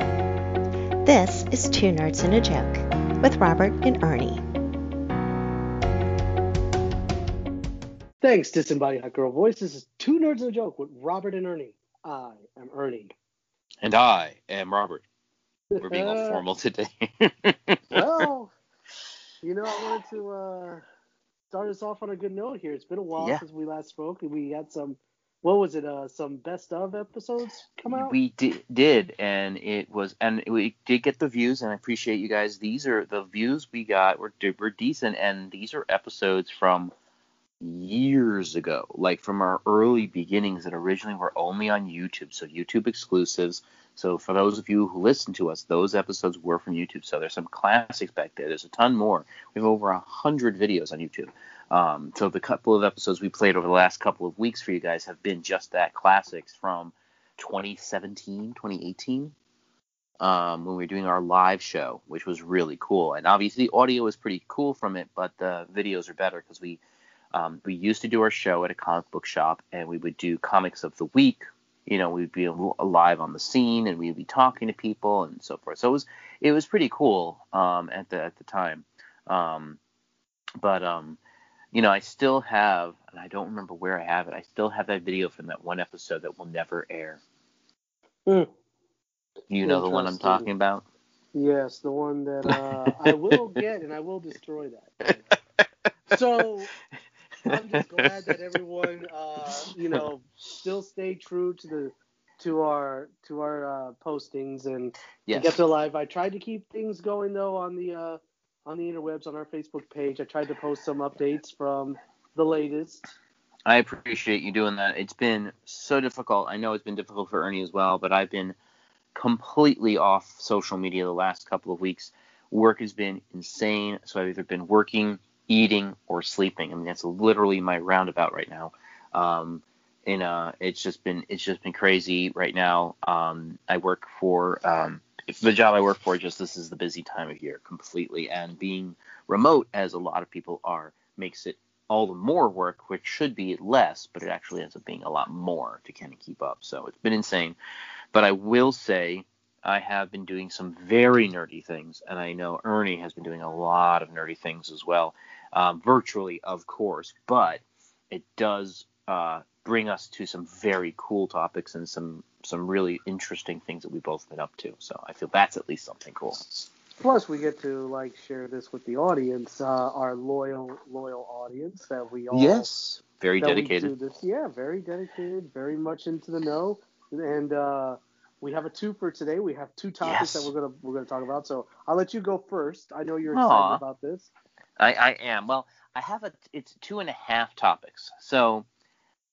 This is Two Nerds and a Joke with Robert and Ernie. Thanks, Disembodied Hot Girl Voice. This is Two Nerds and a Joke with Robert and Ernie. I am Ernie. And I am Robert. We're being all formal today. well, you know, I wanted to uh, start us off on a good note here. It's been a while Yeah. since we last spoke, and we had some, what was it, uh, some best of episodes come out? we di- did, and it was, and we did get the views, and I appreciate you guys. These are the views we got were were decent, and these are episodes from years ago, like from our early beginnings that originally were only on YouTube, so YouTube exclusives. So for those of you who listen to us, those episodes were from YouTube. So there's some classics back there. There's a ton more. We have over a hundred videos on YouTube. Um, so the couple of episodes we played over the last couple of weeks for you guys have been just that classics from 2017, 2018, um, when we were doing our live show, which was really cool. And obviously, the audio is pretty cool from it, but the videos are better because we um, we used to do our show at a comic book shop, and we would do comics of the week. You know, we'd be live on the scene, and we'd be talking to people and so forth. So it was it was pretty cool um, at the at the time. Um, but um, you know, I still have, and I don't remember where I have it. I still have that video from that one episode that will never air. Hmm. You know the one I'm talking about. Yes, the one that uh, I will get and I will destroy that. So I'm just glad that everyone, uh, you know, still stay true to the to our to our uh, postings and Yes. to get to live. I tried to keep things going though on the uh, on the interwebs on our Facebook page. I tried to post some updates from the latest. I appreciate you doing that. It's been so difficult. I know it's been difficult for Ernie as well, but I've been completely off social media the last couple of weeks. Work has been insane, so I've either been working, eating, or sleeping. I mean, that's literally my roundabout right now. Um, and uh, it's just been it's just been crazy right now. Um, I work for um, the job I work for. Just this is the busy time of year completely, and being remote, as a lot of people are, makes it all the more work, which should be less, but it actually ends up being a lot more to kind of keep up. So it's been insane. But I will say I have been doing some very nerdy things, and I know Ernie has been doing a lot of nerdy things as well, um, virtually, of course. But it does uh, bring us to some very cool topics and some some really interesting things that we've both been up to. So I feel that's at least something cool. Plus, we get to like share this with the audience, uh, our loyal loyal audience that we all Yes, very dedicated. this. Yeah, very dedicated, very much into the know. And uh, we have a two for today. We have two topics Yes. that we're gonna we're gonna talk about. So I'll let you go first. I know you're excited about this. I, I am. Well, I have a. It's two and a half topics. So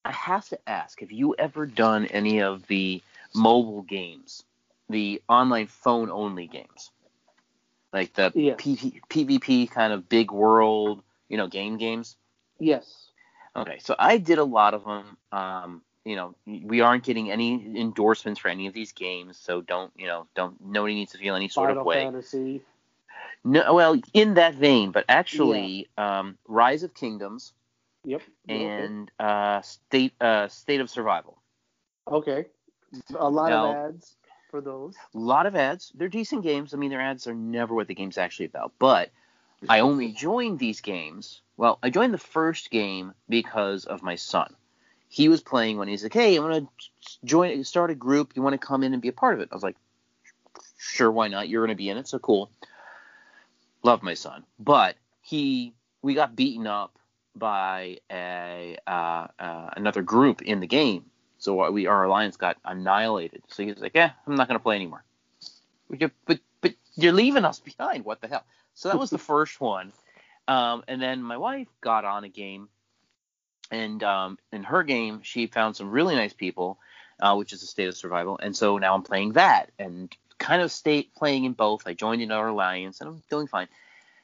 I have to ask: Have you ever done any of the mobile games, the online phone only games, like the PvP kind of big world, you know, game games? Yes. Okay, so I did a lot of them. Um, you know, we aren't getting any endorsements for any of these games, so don't, you know, don't nobody needs to feel any sort Final of way. Fantasy. No, well, in that vein, but actually, um, Rise of Kingdoms Yep. and uh, State uh, State of Survival. okay. A lot Now- of ads for those. A lot of ads. They're decent games. I mean, their ads are never what the game's actually about. But I only joined these games. Well, I joined the first game because of my son. He was playing when he's like, "Hey, I want to join, start a group. You want to come in and be a part of it?" I was like, "Sure, why not? You're going to be in it, so cool." Love my son, but he we got beaten up by a uh, uh, another group in the game, so we our alliance got annihilated. So he's like, "Yeah, I'm not going to play anymore." Just, but but you're leaving us behind. What the hell? So that was the first one. Um, and then my wife got on a game, and um, in her game she found some really nice people, uh, which is the state of survival. And so now I'm playing that and kind of state playing in both. I joined in our alliance and I'm doing fine.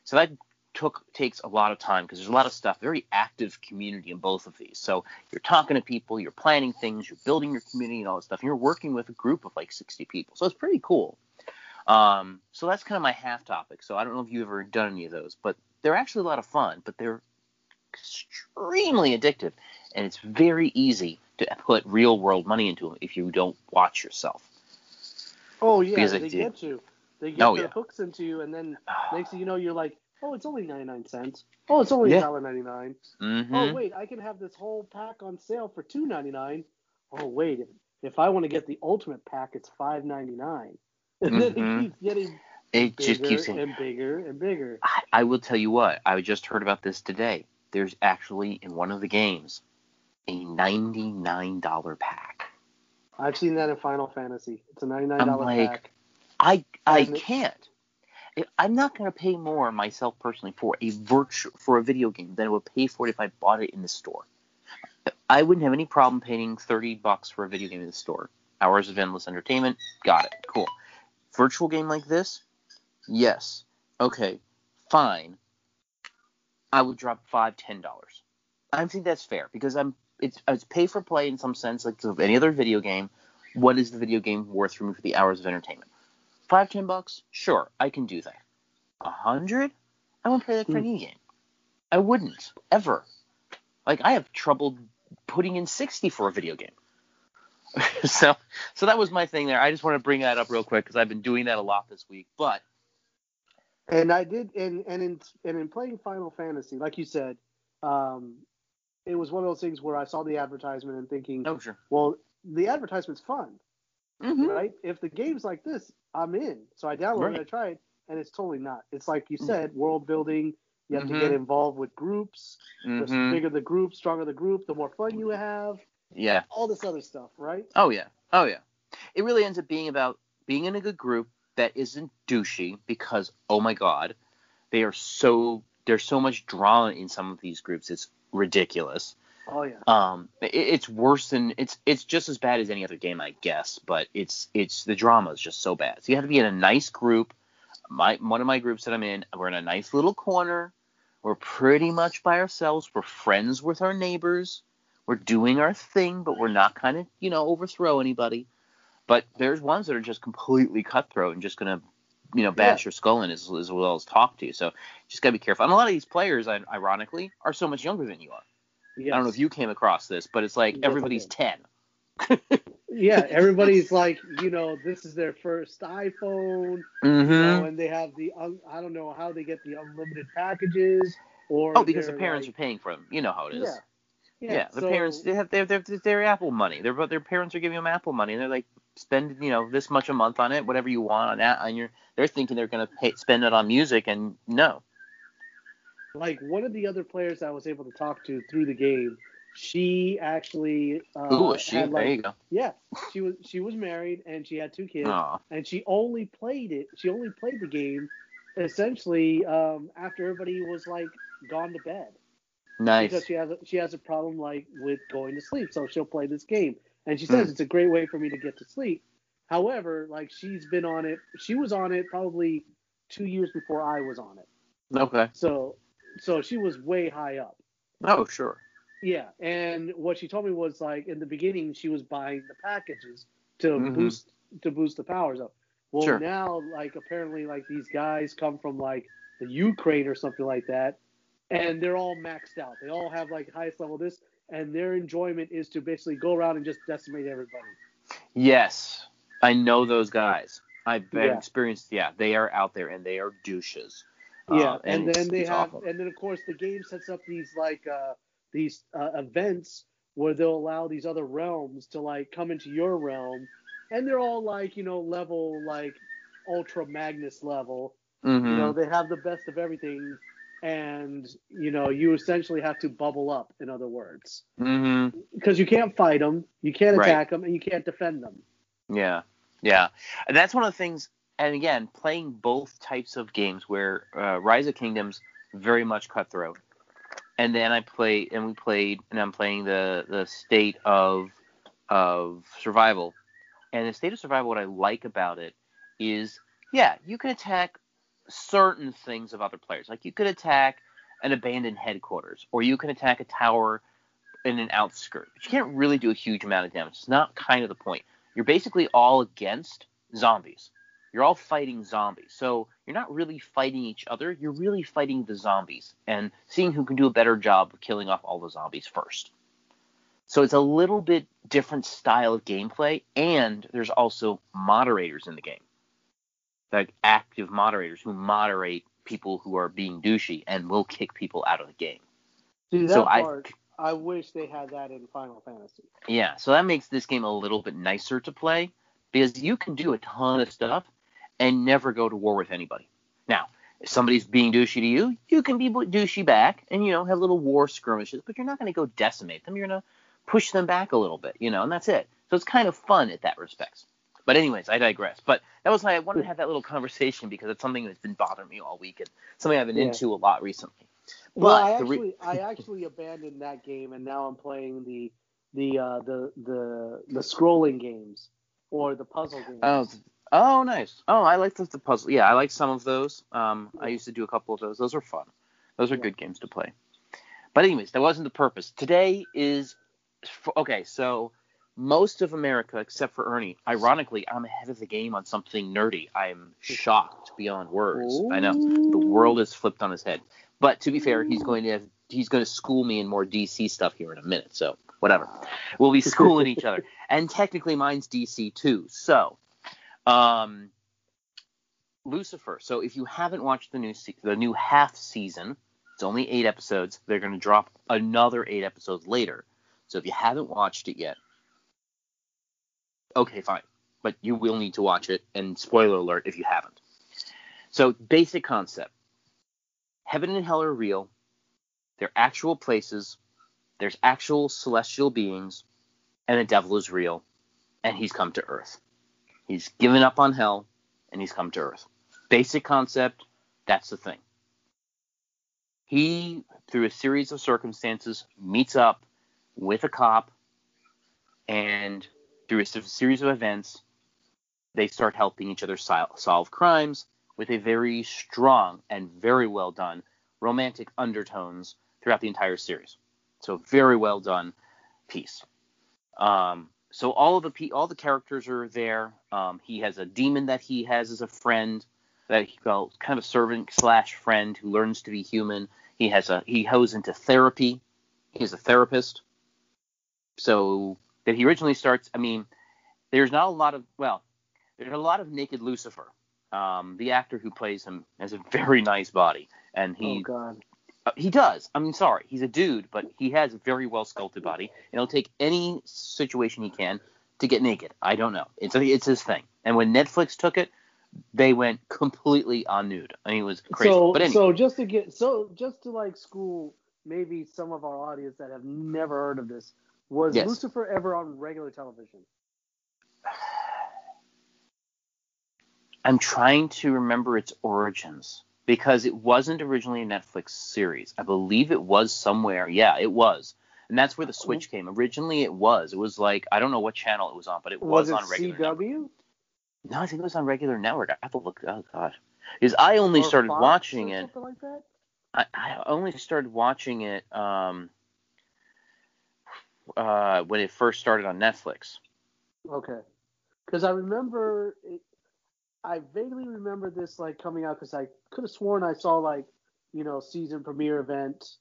So that took takes a lot of time because there's a lot of stuff. Very active community in both of these. So you're talking to people, you're planning things, you're building your community and all this stuff. And you're working with a group of like 60 people. So it's pretty cool. Um, so that's kind of my half topic. So I don't know if you've ever done any of those, but they're actually a lot of fun, but they're extremely addictive, and it's very easy to put real world money into them if you don't watch yourself. Oh yeah, Because they get you. They get Oh, their yeah. hooks into you, and then next thing you know, you're like, oh, it's only ninety nine cents. Oh, it's only Yeah. dollar ninety nine. Mm-hmm. Oh wait, I can have this whole pack on sale for two ninety nine. Oh wait, if, if I want to get the ultimate pack, it's five ninety nine. And then Mhm. it keeps getting It bigger just keeps getting. and bigger and bigger. I, I will tell you what. I just heard about this today. There's actually in one of the games a ninety-nine dollar pack. I've seen that in Final Fantasy. It's a ninety nine I'm like, pack. I I And can't. I'm not going to pay more myself personally for a virtual for a video game than I would pay for it if I bought it in the store. I wouldn't have any problem paying 30 bucks for a video game in the store. Hours of endless entertainment, got it, cool. Virtual game like this, yes, okay, fine. I would drop five, ten dollars. I think that's fair because I'm it's it's pay for play in some sense, like of any other video game. What is the video game worth for me for the hours of entertainment? Five, ten bucks? Sure, I can do that. A hundred? I won't pay that for Hmm. any game. I wouldn't ever. Like I have trouble putting in sixty for a video game. so, so that was my thing there. I just want to bring that up real quick because I've been doing that a lot this week. But And I did, and and in and in playing Final Fantasy, like you said, um, it was one of those things where I saw the advertisement and thinking, oh sure. well, the advertisement's fun, Mm-hmm. right? If the game's like this, I'm in. So I downloaded Right. it, I tried, and it's totally not. It's like you said, world building. You have to get involved with groups. The Mm-hmm. bigger the group, stronger the group, the more fun you have. Yeah. All this other stuff, right? Oh yeah. Oh yeah. It really ends up being about being in a good group that isn't douchey because oh my god, they are so there's so much drama in some of these groups. It's ridiculous. Oh yeah. Um, it, it's worse than it's it's just as bad as any other game, I guess. But it's it's the drama is just so bad. So you have to be in a nice group. My one of my groups that I'm in, we're in a nice little corner. We're pretty much by ourselves. We're friends with our neighbors. We're doing our thing, but we're not kind of you know overthrow anybody. But there's ones that are just completely cutthroat and just gonna you know bash Yeah. your skull in as, as well as talk to you. So just gotta be careful. And a lot of these players, ironically, are so much younger than you are. Yes. I don't know if you came across this, but it's like Yes, everybody's 10. Yeah, everybody's like, you know, this is their first iPhone. Mm-hmm. know, and they have the un- I don't know how they get the unlimited packages or Oh, because the parents like, are paying for them. You know how it is. yeah Yeah, the so- parents they have their their their Apple money. Their their parents are giving them Apple money, and they're like spend you know this much a month on it, whatever you want on that. And you're they're thinking they're gonna pay, spend it on music, and no. Like one of the other players I was able to talk to through the game she actually uh, Ooh, she. had, like, there you go. yeah she was she was married and she had two kids Aw. and she only played it she only played the game essentially um, after everybody was like gone to bed Nice. because she has a, she has a problem like with going to sleep, so she'll play this game. And she says Hmm. it's a great way for me to get to sleep. However, like she's been on it, she was on it probably two years before I was on it. Okay. So so she was way high up. Oh, sure. Yeah, and what she told me was like in the beginning she was buying the packages to Mhm. boost to boost the powers up. Well, Sure. now like apparently like these guys come from like the Ukraine or something like that, and they're all maxed out. They all have like highest level this, and their enjoyment is to basically go around and just decimate everybody. Yes, I know those guys. I've Yeah. experienced. Yeah, they are out there and they are douches. Yeah, Uh, and, it's- then they have, awful. and then of course the game sets up these like uh, these uh, events where they'll allow these other realms to like come into your realm, and they're all like you know level like Ultra Magnus level. Mhm. You know they have the best of everything, and you know you essentially have to bubble up. In other words, because you can't fight them, you can't Right. attack them, and you can't defend them. Yeah, yeah, and that's one of the things. And again, playing both types of games, where uh, Rise of Kingdoms very much cutthroat, and then I play, and we played, and I'm playing the the state of of survival, and the state of survival. What I like about it is, yeah, you can attack certain things of other players. Like you could attack an abandoned headquarters, or you can attack a tower in an outskirt. But you can't really do a huge amount of damage. It's not kind of the point you're basically all against zombies. You're all fighting zombies. So you're not really fighting each other. You're really fighting the zombies and seeing who can do a better job of killing off all the zombies first. So it's a little bit different style of gameplay, and there's also moderators in the game, like active moderators who moderate people who are being douchey and will kick people out of the game. See that So I- I, wish they had that in Final Fantasy. Yeah, so that makes this game a little bit nicer to play because you can do a ton of stuff and never go to war with anybody. Now, if somebody's being douchey to you, you can be douchey back and you know have little war skirmishes, but you're not going to go decimate them. You're going to push them back a little bit, you know, and that's it. So it's kind of fun at that respect. But anyways, I digress. But that was why I wanted to have that little conversation because it's something that's been bothering me all week and something I've been Yeah. into a lot recently. Well, But I the re- actually I actually abandoned that game and now I'm playing the the uh, the the the scrolling games or the puzzle games. Oh, oh, nice. Oh, I like the, the puzzle. Yeah, I like some of those. Um, I used to do a couple of those. Those are fun. Those are Yeah. good games to play. But anyways, that wasn't the purpose. Today is okay. So most of America, except for Ernie, ironically, I'm ahead of the game on something nerdy. I'm shocked beyond words. I know the world is flipped on his head. But to be fair, he's going to have, he's going to school me in more DC stuff here in a minute. So whatever, we'll be schooling each other. And technically, mine's DC too. So, um, Lucifer. So if you haven't watched the new se- the new half season, it's only eight episodes. They're going to drop another eight episodes later. So if you haven't watched it yet, okay, fine. But you will need to watch it. And spoiler alert if you haven't. So basic concept: heaven and hell are real. They're actual places. There's actual celestial beings, and the devil is real, and he's come to Earth. He's given up on hell, and he's come to Earth. Basic concept. That's the thing. He, through a series of circumstances, meets up with a cop, and through a series of events, they start helping each other solve crimes with a very strong and very well done romantic undertones throughout the entire series. So very well done piece. Um, so all of the all the characters are there. Um, he has a demon that he has as a friend, that he well, kind of a servant slash friend who learns to be human. He has a he goes into therapy. He's a therapist. So that he originally starts. I mean, there's not a lot of well, there's a lot of naked Lucifer. Um, the actor who plays him has a very nice body, and oh he god. Uh, he does. I mean, sorry, he's a dude, but he has a very well sculpted body, and he'll take any situation he can to get naked. I don't know. It's it's his thing. And when Netflix took it, they went completely on nude. I mean, it was crazy. So but anyway, so just to get so just to like school maybe some of our audience that have never heard of this was Yes. Lucifer ever on regular television? I'm trying to remember its origins because it wasn't originally a Netflix series. I believe it was somewhere. Yeah, it was. And that's where the switch came. Originally, it was. It was like I don't know what channel it was on, but it was, Was, it on regular. network. CW? No, I think it was on regular network. I have to look. Oh god, because I only Or started Fox watching it. Like? I, I only started watching it um, uh, when it first started on Netflix. Okay. Because I remember, it, I vaguely remember this like coming out because I could have sworn I saw like, you know, season premiere event,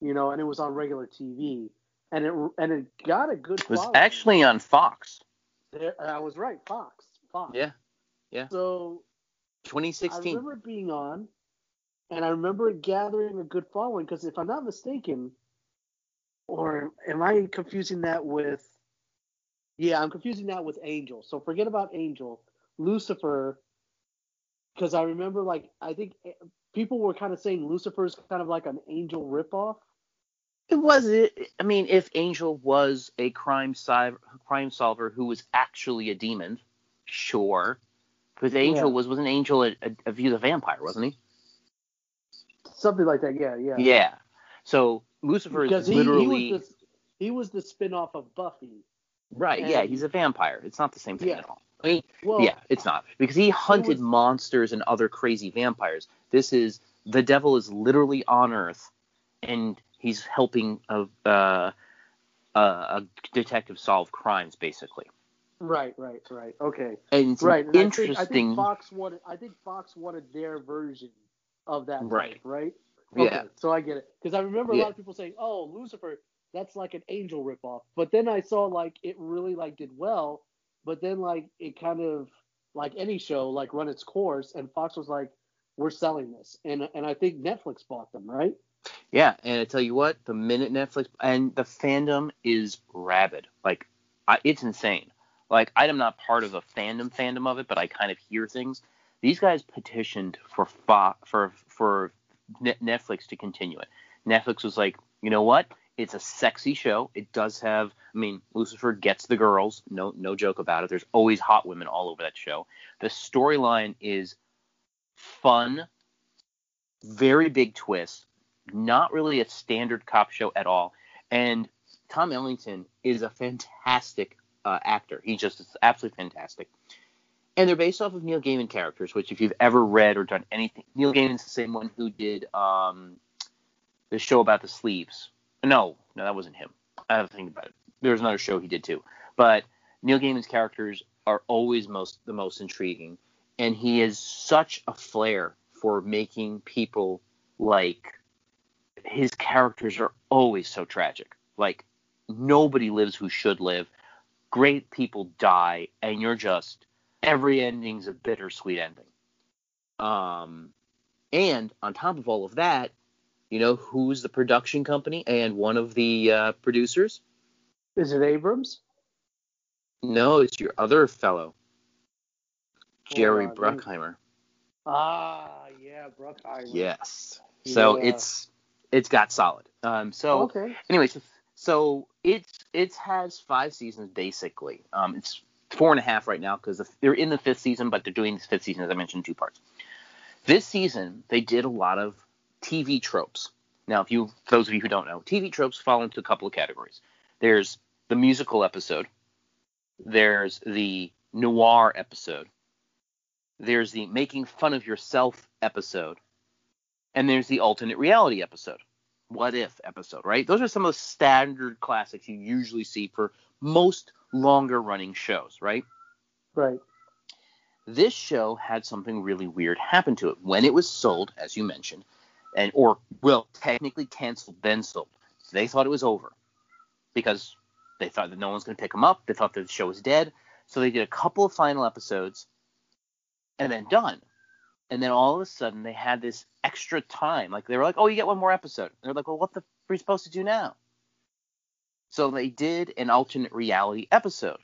you know, and it was on regular TV, and it and it got a good. It was following. actually on Fox. There, I was right, Fox, Fox. Yeah, yeah. So 2016. I remember it being on, and I remember it gathering a good following because if I'm not mistaken, or am I confusing that with? Yeah, I'm confusing that with Angel. So forget about Angel, Lucifer, because I remember like I think eh, people were kind of saying Lucifer is kind of like an Angel ripoff. It was it. I mean, if Angel was a crime si- crime solver who was actually a demon, sure. Because Angel Yeah. was was an Angel a, a, a view the vampire, wasn't he? Something like that. Yeah, yeah. Yeah. So Lucifer Because is he, literally he was the he was the spin-off of Buffy. right. Yeah, he's a vampire. It's not the same thing Yeah. at all. I mean, Well, yeah, it's not because he hunted was- monsters and other crazy vampires. This is the devil is literally on Earth, and he's helping a uh, a, a detective solve crimes, basically. right, right, right. Okay. And Right. and I think- interesting. I think, Fox wanted. I think Fox wanted their version of that. type, Right. Right. Yeah. So I get it because I remember a Yeah. lot of people saying, "Oh, Lucifer, that's like an Angel ripoff. But then I saw like it really like did well, but then like it kind of like any show like run its course, and Fox was like, we're selling this, and and I think Netflix bought them, right? Yeah, and I tell you what, the minute Netflix and the fandom is rabid, like I, it's insane. Like I'm not part of the fandom fandom of it, but I kind of hear things. These guys petitioned for Fo- for for Netflix to continue it. Netflix was like, you know what? It's a sexy show. It does have, I mean, Lucifer gets the girls. No, no joke about it. There's always hot women all over that show. The storyline is fun, very big twist. Not really a standard cop show at all. And Tom Ellington is a fantastic uh, actor. He just is absolutely fantastic. And they're based off of Neil Gaiman characters, which if you've ever read or done anything, Neil Gaiman's the same one who did um, the show about the sleeves. No, no, that wasn't him. I have to think about it. There's another show he did too. But Neil Gaiman's characters are always most the most intriguing, and he has such a flair for making people like his characters are always so tragic. Like nobody lives who should live. Great people die, and you're just every ending's a bittersweet ending. Um, and on top of all of that, you know who's the production company and one of the uh, producers? Is it Abrams? No, it's your other fellow, Jerry uh, Bruckheimer. Ah, yeah, Bruckheimer. Yes. So yeah. it's it's got solid. Um, so okay. Anyway, so, so it's it has five seasons basically. Um, it's four and a half right now because they're in the fifth season, but they're doing this fifth season as I mentioned, two parts. This season they did a lot of TV tropes. Now, if you those of you who don't know, TV tropes fall into a couple of categories. There's the musical episode. There's the noir episode. There's the making fun of yourself episode. And there's the alternate reality episode. What if episode, right? Those are some of the standard classics you usually see for most longer running shows, right? Right. This show had something really weird happen to it. When it was sold, as you mentioned, and or well, technically canceled, then sold. They thought it was over because they thought that no one's going to pick them up. They thought that the show was dead. So they did a couple of final episodes and then done. And then all of a sudden they had this extra time. Like they were like, oh, you get one more episode. they're like, well, what the are we supposed to do now? So they did an alternate reality episode.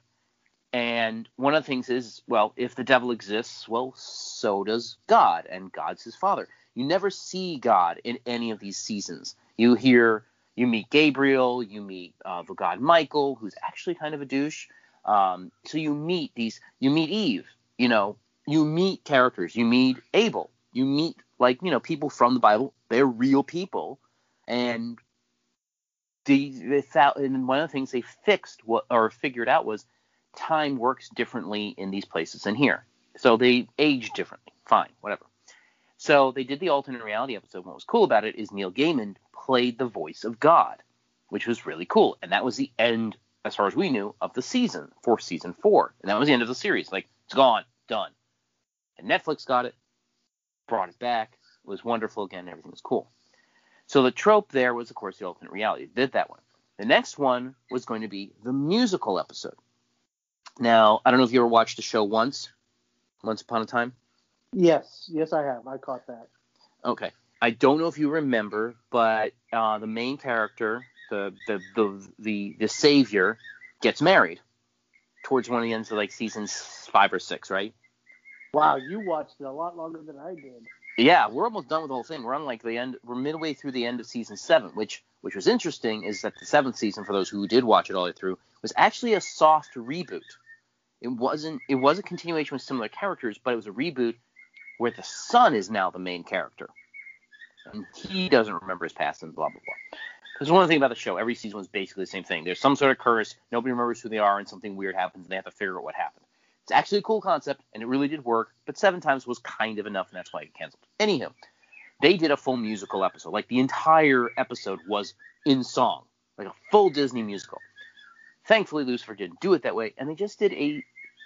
And one of the things is, well, if the devil exists, well, so does God, and God's his father. You never see God in any of these seasons. You hear, you meet Gabriel, you meet uh, the god Michael, who's actually kind of a douche. Um, so you meet these, you meet Eve, you know, you meet characters, you meet Abel, you meet like you know people from the Bible. They're real people, and the and one of the things they fixed what or figured out was time works differently in these places than here. So they age differently. Fine, whatever. So they did the alternate reality episode. What was cool about it is Neil Gaiman played the voice of God, which was really cool. And that was the end, as far as we knew, of the season for season four. And that was the end of the series. Like, it's gone, done. And Netflix got it, brought it back. It was wonderful again. Everything was cool. So the trope there was, of course, the alternate reality. Did that one. The next one was going to be the musical episode. Now, I don't know if you ever watched the show once, Once Upon a Time. Yes, yes, I have. I caught that. Okay. I don't know if you remember, but uh, the main character, the, the the the the savior, gets married towards one of the ends of like seasons five or six, right? Wow, you watched it a lot longer than I did. Yeah, we're almost done with the whole thing. We're on like the end. We're midway through the end of season seven, which which was interesting is that the seventh season, for those who did watch it all the way through, was actually a soft reboot. It wasn't. It was a continuation with similar characters, but it was a reboot where the son is now the main character, and he doesn't remember his past and blah blah blah. Because one of the thing about the show, every season was basically the same thing. There's some sort of curse, nobody remembers who they are, and something weird happens, and they have to figure out what happened. It's actually a cool concept, and it really did work, but seven times was kind of enough, and that's why it canceled. Anywho, they did a full musical episode. Like the entire episode was in song, like a full Disney musical. Thankfully, Lucifer didn't do it that way, and they just did a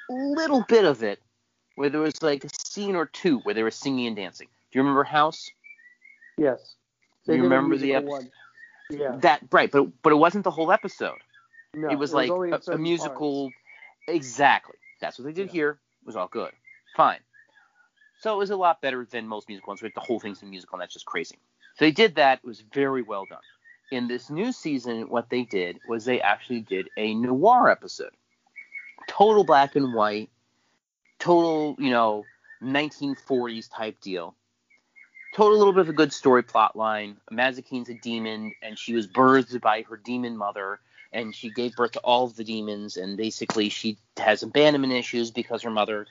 little bit of it where there was like a scene or two where they were singing and dancing. Do you remember House? Yes. Do you remember the episode? One. Yeah. That right, but but it wasn't the whole episode. No, it was like only in a, a musical. parts. Exactly. That's what they did Yeah. here. It was all good. Fine. So it was a lot better than most musical ones, where the whole thing's a musical, and that's just crazy. So they did that. It was very well done. In this new season, what they did was they actually did a noir episode. Total black and white, total, you know, 1940s type deal. Total little bit of a good story plot line. Mazikeen's a demon, and she was birthed by her demon mother, and she gave birth to all of the demons, and basically she has abandonment issues because her mother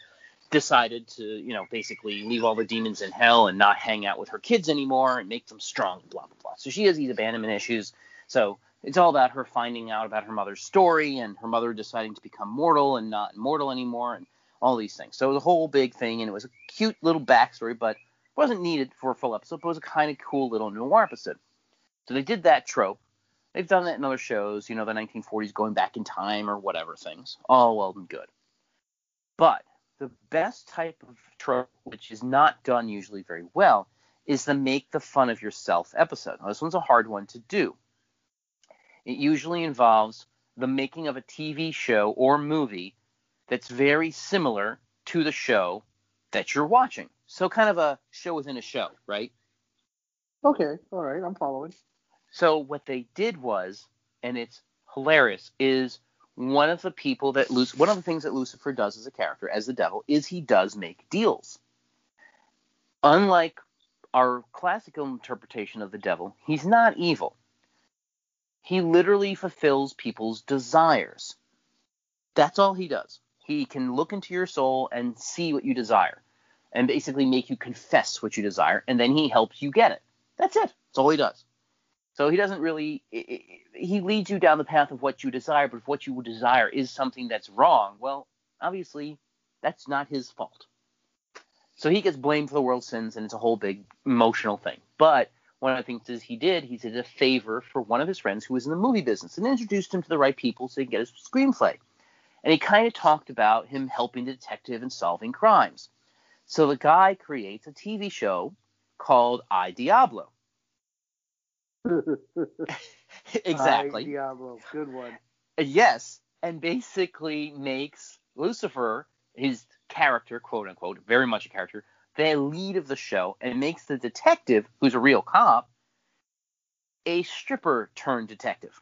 decided to, you know, basically leave all the demons in hell and not hang out with her kids anymore and make them strong, blah blah blah. So she has these abandonment issues. So it's all about her finding out about her mother's story and her mother deciding to become mortal and not immortal anymore and all these things. So it was a whole big thing and it was a cute little backstory, but wasn't needed for a full episode, but it was a kind of cool little noir episode. So they did that trope. They've done that in other shows, you know, the 1940s going back in time or whatever things. All well and good. But the best type of trope, which is not done usually very well, is the make the fun of yourself episode. Now, this one's a hard one to do. It usually involves the making of a TV show or movie that's very similar to the show that you're watching. So, kind of a show within a show, right? Okay, all right, I'm following. So what they did was, and it's hilarious, is one of the people that Luc- one of the things that Lucifer does as a character, as the devil, is he does make deals. Unlike our classical interpretation of the devil, he's not evil. He literally fulfills people's desires. That's all he does. He can look into your soul and see what you desire, and basically make you confess what you desire, and then he helps you get it. That's it. That's all he does. So he doesn't really he leads you down the path of what you desire, but if what you desire is something that's wrong, well, obviously that's not his fault. So he gets blamed for the world's sins and it's a whole big emotional thing. But one of the things is he did, he did a favor for one of his friends who was in the movie business and introduced him to the right people so he could get his screenplay. And he kind of talked about him helping the detective and solving crimes. So the guy creates a TV show called I Diablo. exactly. I Diablo, good one. Yes, and basically makes Lucifer, his character, quote unquote, very much a character, the lead of the show, and makes the detective, who's a real cop, a stripper turned detective.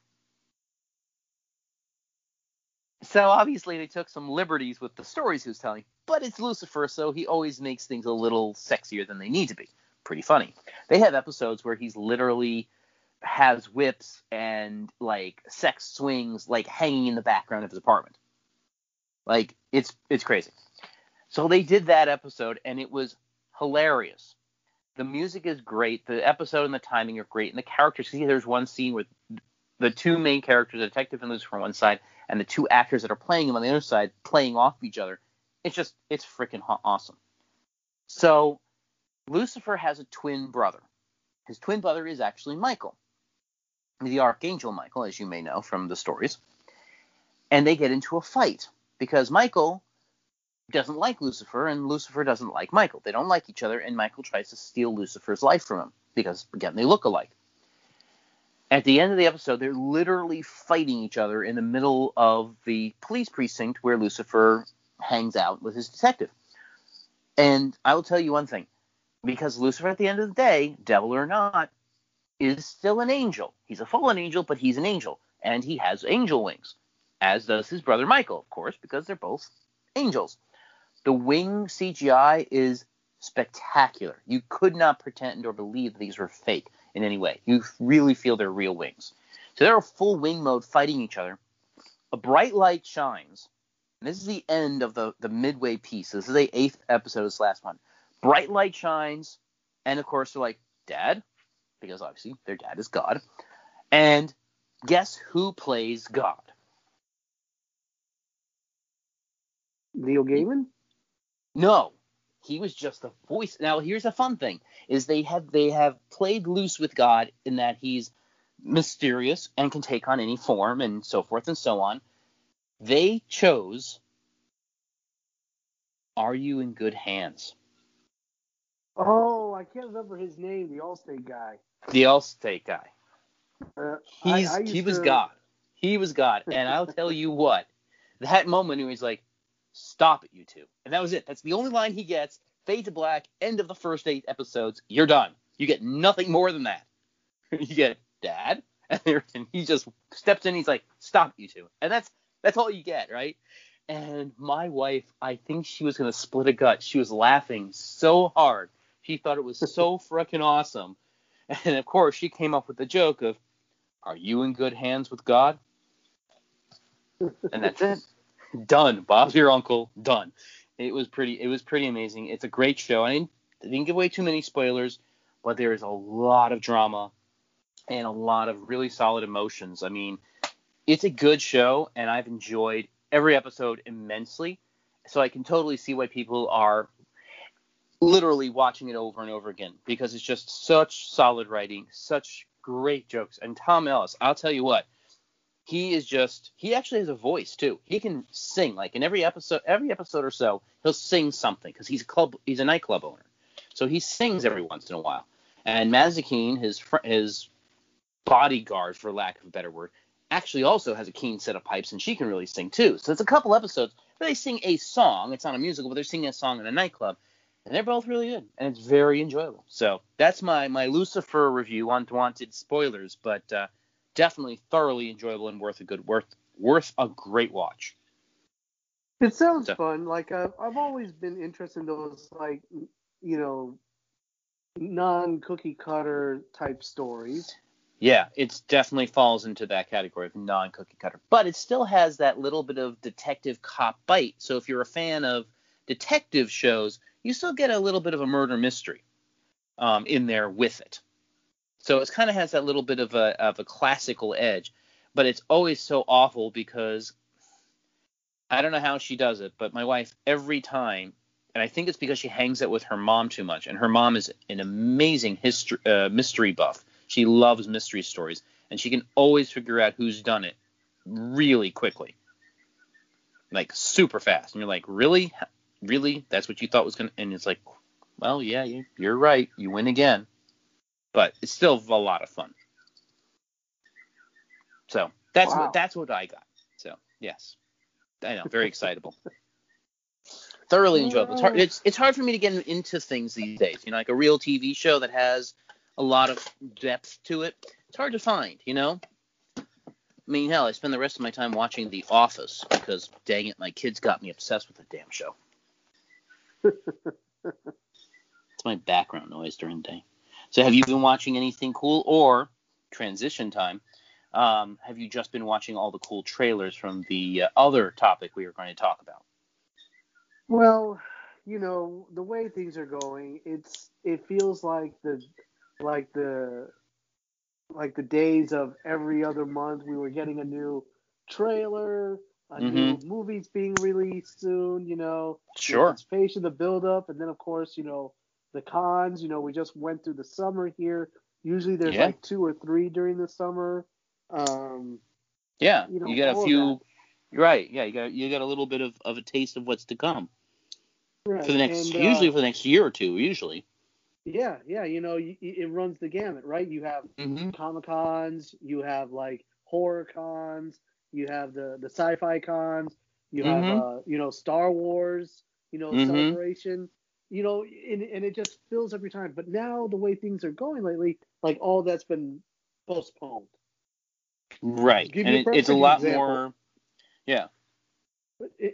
So obviously they took some liberties with the stories he was telling, but it's Lucifer, so he always makes things a little sexier than they need to be. Pretty funny. They have episodes where he's literally has whips and like sex swings like hanging in the background of his apartment. Like it's it's crazy. So they did that episode and it was hilarious. The music is great. The episode and the timing are great. And the characters, see, there's one scene with the two main characters, the detective and Lucifer on one side, and the two actors that are playing him on the other side, playing off each other. It's just, it's freaking awesome. So Lucifer has a twin brother. His twin brother is actually Michael, the Archangel Michael, as you may know from the stories. And they get into a fight because Michael doesn't like Lucifer and Lucifer doesn't like Michael. They don't like each other, and Michael tries to steal Lucifer's life from him because, again, they look alike. At the end of the episode, they're literally fighting each other in the middle of the police precinct where Lucifer hangs out with his detective. And I will tell you one thing because Lucifer, at the end of the day, devil or not, is still an angel. He's a fallen angel, but he's an angel, and he has angel wings, as does his brother Michael, of course, because they're both angels. The wing CGI is spectacular. You could not pretend or believe these were fake in any way. You really feel they're real wings. So they're a full wing mode fighting each other. A bright light shines. And this is the end of the, the midway piece. This is the eighth episode, of this last one. Bright light shines, and of course they're like, Dad, because obviously their dad is God. And guess who plays God? Neil Gaiman? No, he was just a voice. Now here's a fun thing: is they have they have played loose with God in that he's mysterious and can take on any form and so forth and so on. They chose. Are you in good hands? Oh, I can't remember his name. The Allstate guy. The Allstate guy. Uh, He's I- I he was to- God. He was God, and I'll tell you what, that moment when he's like, "Stop it, you two. and that was it. That's the only line he gets. Fade to black. End of the first eight episodes. You're done. You get nothing more than that. you get Dad, and, and he just steps in. He's like, "Stop it, you two. and that's that's all you get, right? And my wife, I think she was gonna split a gut. She was laughing so hard. She thought it was so freaking awesome. And of course, she came up with the joke of, "Are you in good hands with God?" And that's it. Done. Bob's your uncle. Done. It was pretty. It was pretty amazing. It's a great show. I didn't, I didn't give away too many spoilers, but there is a lot of drama and a lot of really solid emotions. I mean, it's a good show, and I've enjoyed every episode immensely. So I can totally see why people are literally watching it over and over again because it's just such solid writing, such great jokes. And Tom Ellis, I'll tell you what, he is just he actually has a voice too. He can sing like in every episode, every episode or so, he'll sing something because he's a club, he's a nightclub owner, so he sings every once in a while. And Mazikeen, his his bodyguard, for lack of a better word, actually also has a keen set of pipes and she can really sing too. So it's a couple episodes where they sing a song. It's not a musical, but they're singing a song in a nightclub. And they're both really good, and it's very enjoyable. So that's my my Lucifer review. Unwanted spoilers, but uh, definitely thoroughly enjoyable and worth a good worth worth a great watch. It sounds So- fun. Like I've, I've always been interested in those like you know non cookie cutter type stories. Yeah, it definitely falls into that category of non cookie cutter, but it still has that little bit of detective cop bite. So if you're a fan of detective shows, you still get a little bit of a murder mystery um, in there with it. So it kind of has that little bit of a of a classical edge, but it's always so awful because I don't know how she does it, but my wife every time, and I think it's because she hangs out with her mom too much, and her mom is an amazing history uh, mystery buff. She loves mystery stories, and she can always figure out who's done it really quickly, like super fast. And you're like, really, really? That's what you thought was gonna? And it's like, well, yeah, you, you're right. You win again, but it's still a lot of fun. So that's Wow. what that's what I got. So yes, I know, very excitable. Thoroughly enjoyable. It's hard, it's it's hard for me to get into things these days. You know, like a real TV show that has a lot of depth to it. It's hard to find. You know. I mean, hell, I spend the rest of my time watching The Office because, dang it, my kids got me obsessed with the damn show. it's my background noise during the day. So, have you been watching anything cool, or transition time? Um, have you just been watching all the cool trailers from the uh, other topic we were going to talk about? Well, you know the way things are going, it's it feels like the like the like the days of every other month we were getting a new trailer, a new movie's being released soon. You know, the Sure. anticipation, the build up, and then of course you know the cons. You know, we just went through the summer here. Usually there's Yeah. like two or three during the summer. Um, Yeah, You know, you got a few. You're right. Yeah, you got you got a little bit of, of a taste of what's to come right. for the next, and, uh, usually for the next year or two. Usually. Yeah, yeah, you know, y- it runs the gamut, right? You have Mm-hmm. comic cons, you have like horror cons, you have the the sci-fi cons, you have Mhm. uh, you know Star Wars, you know Mhm. celebration, you know, and, and it just fills every time. But now the way things are going lately, like all that's been postponed. Right, and a it, it's a lot example. more. Yeah.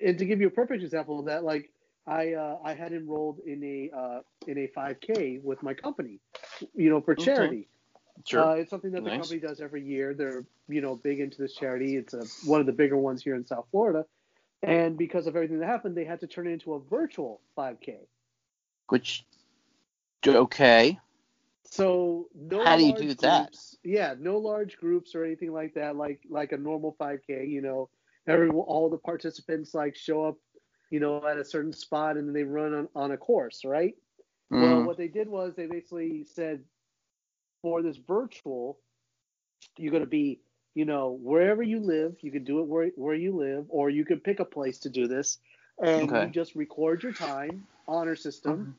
And to give you a perfect example of that, like I uh, I had enrolled in a uh, in a 5K with my company, you know, for Okay. charity. Sure. Uh, it's something that the Nice. company does every year. They're you know big into this charity. It's a, one of the bigger ones here in South Florida. And because of everything that happened, they had to turn it into a virtual 5K. Which. Okay. So no How do you large do that? groups- Yeah, no large groups or anything like that. Like like a normal 5K. You know, every all the participants like show up, you know, at a certain spot and then they run on, on a course, right? Well, Mm. what they did was they basically said, for this virtual, you're going to be, you know, wherever you live, you can do it where, where you live, or you can pick a place to do this, and Okay. you just record your time, honor system,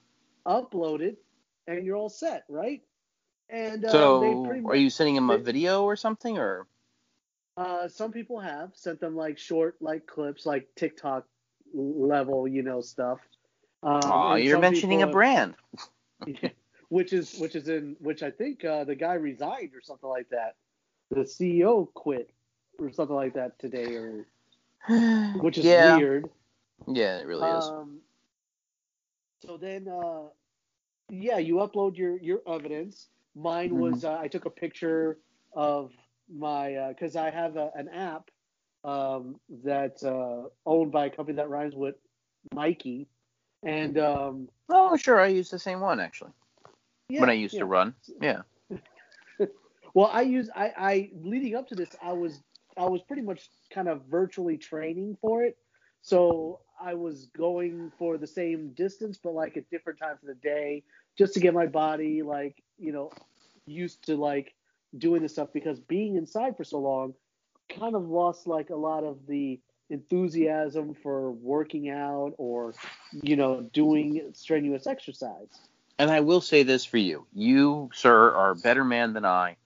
upload it, and you're all set, right? And uh, so, they pretty are you sending him a they- video or something, or uh, some people have sent them like short like clips, like TikTok level, you know, stuff. Um, Aw, and you're mentioning a have- brand? Yeah, which is which is in which I think uh, the guy resigned or something like that. The CEO quit or something like that today, or which is yeah, weird. yeah, it really is. So then, uh, yeah, you upload your your evidence. Mine Mm-hmm. was uh, I took a picture of my because I have a, an app um, that's uh, owned by a company that rhymes with Mikey, and um, Oh, sure, I use the same one actually yeah, when I used yeah. to run. Yeah. Well, I use I, I leading up to this, I was I was pretty much kind of virtually training for it. So I was going for the same distance, but like at different times of the day, just to get my body like you know used to like doing this stuff because being inside for so long kind of lost like a lot of the enthusiasm for working out or you know doing strenuous exercise. And I will say this for you. You, sir, are a better man than I.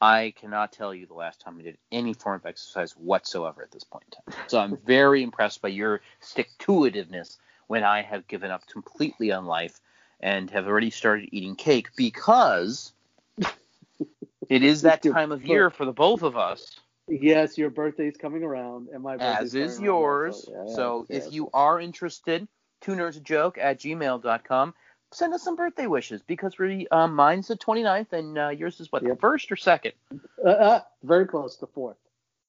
I cannot tell you the last time I did any form of exercise whatsoever at this point in time. So I'm very impressed by your stick to itiveness when I have given up completely on life and have already started eating cake because it is that time of year for the both of us, Yes, your birthday's coming around, and my as is coming around yours. also. Yeah, So if you are interested, two nerds a joke at gmail.com. Send us some birthday wishes because we um, mine's the 29th and uh, yours is what the first or second? uh, uh, very close to fourth.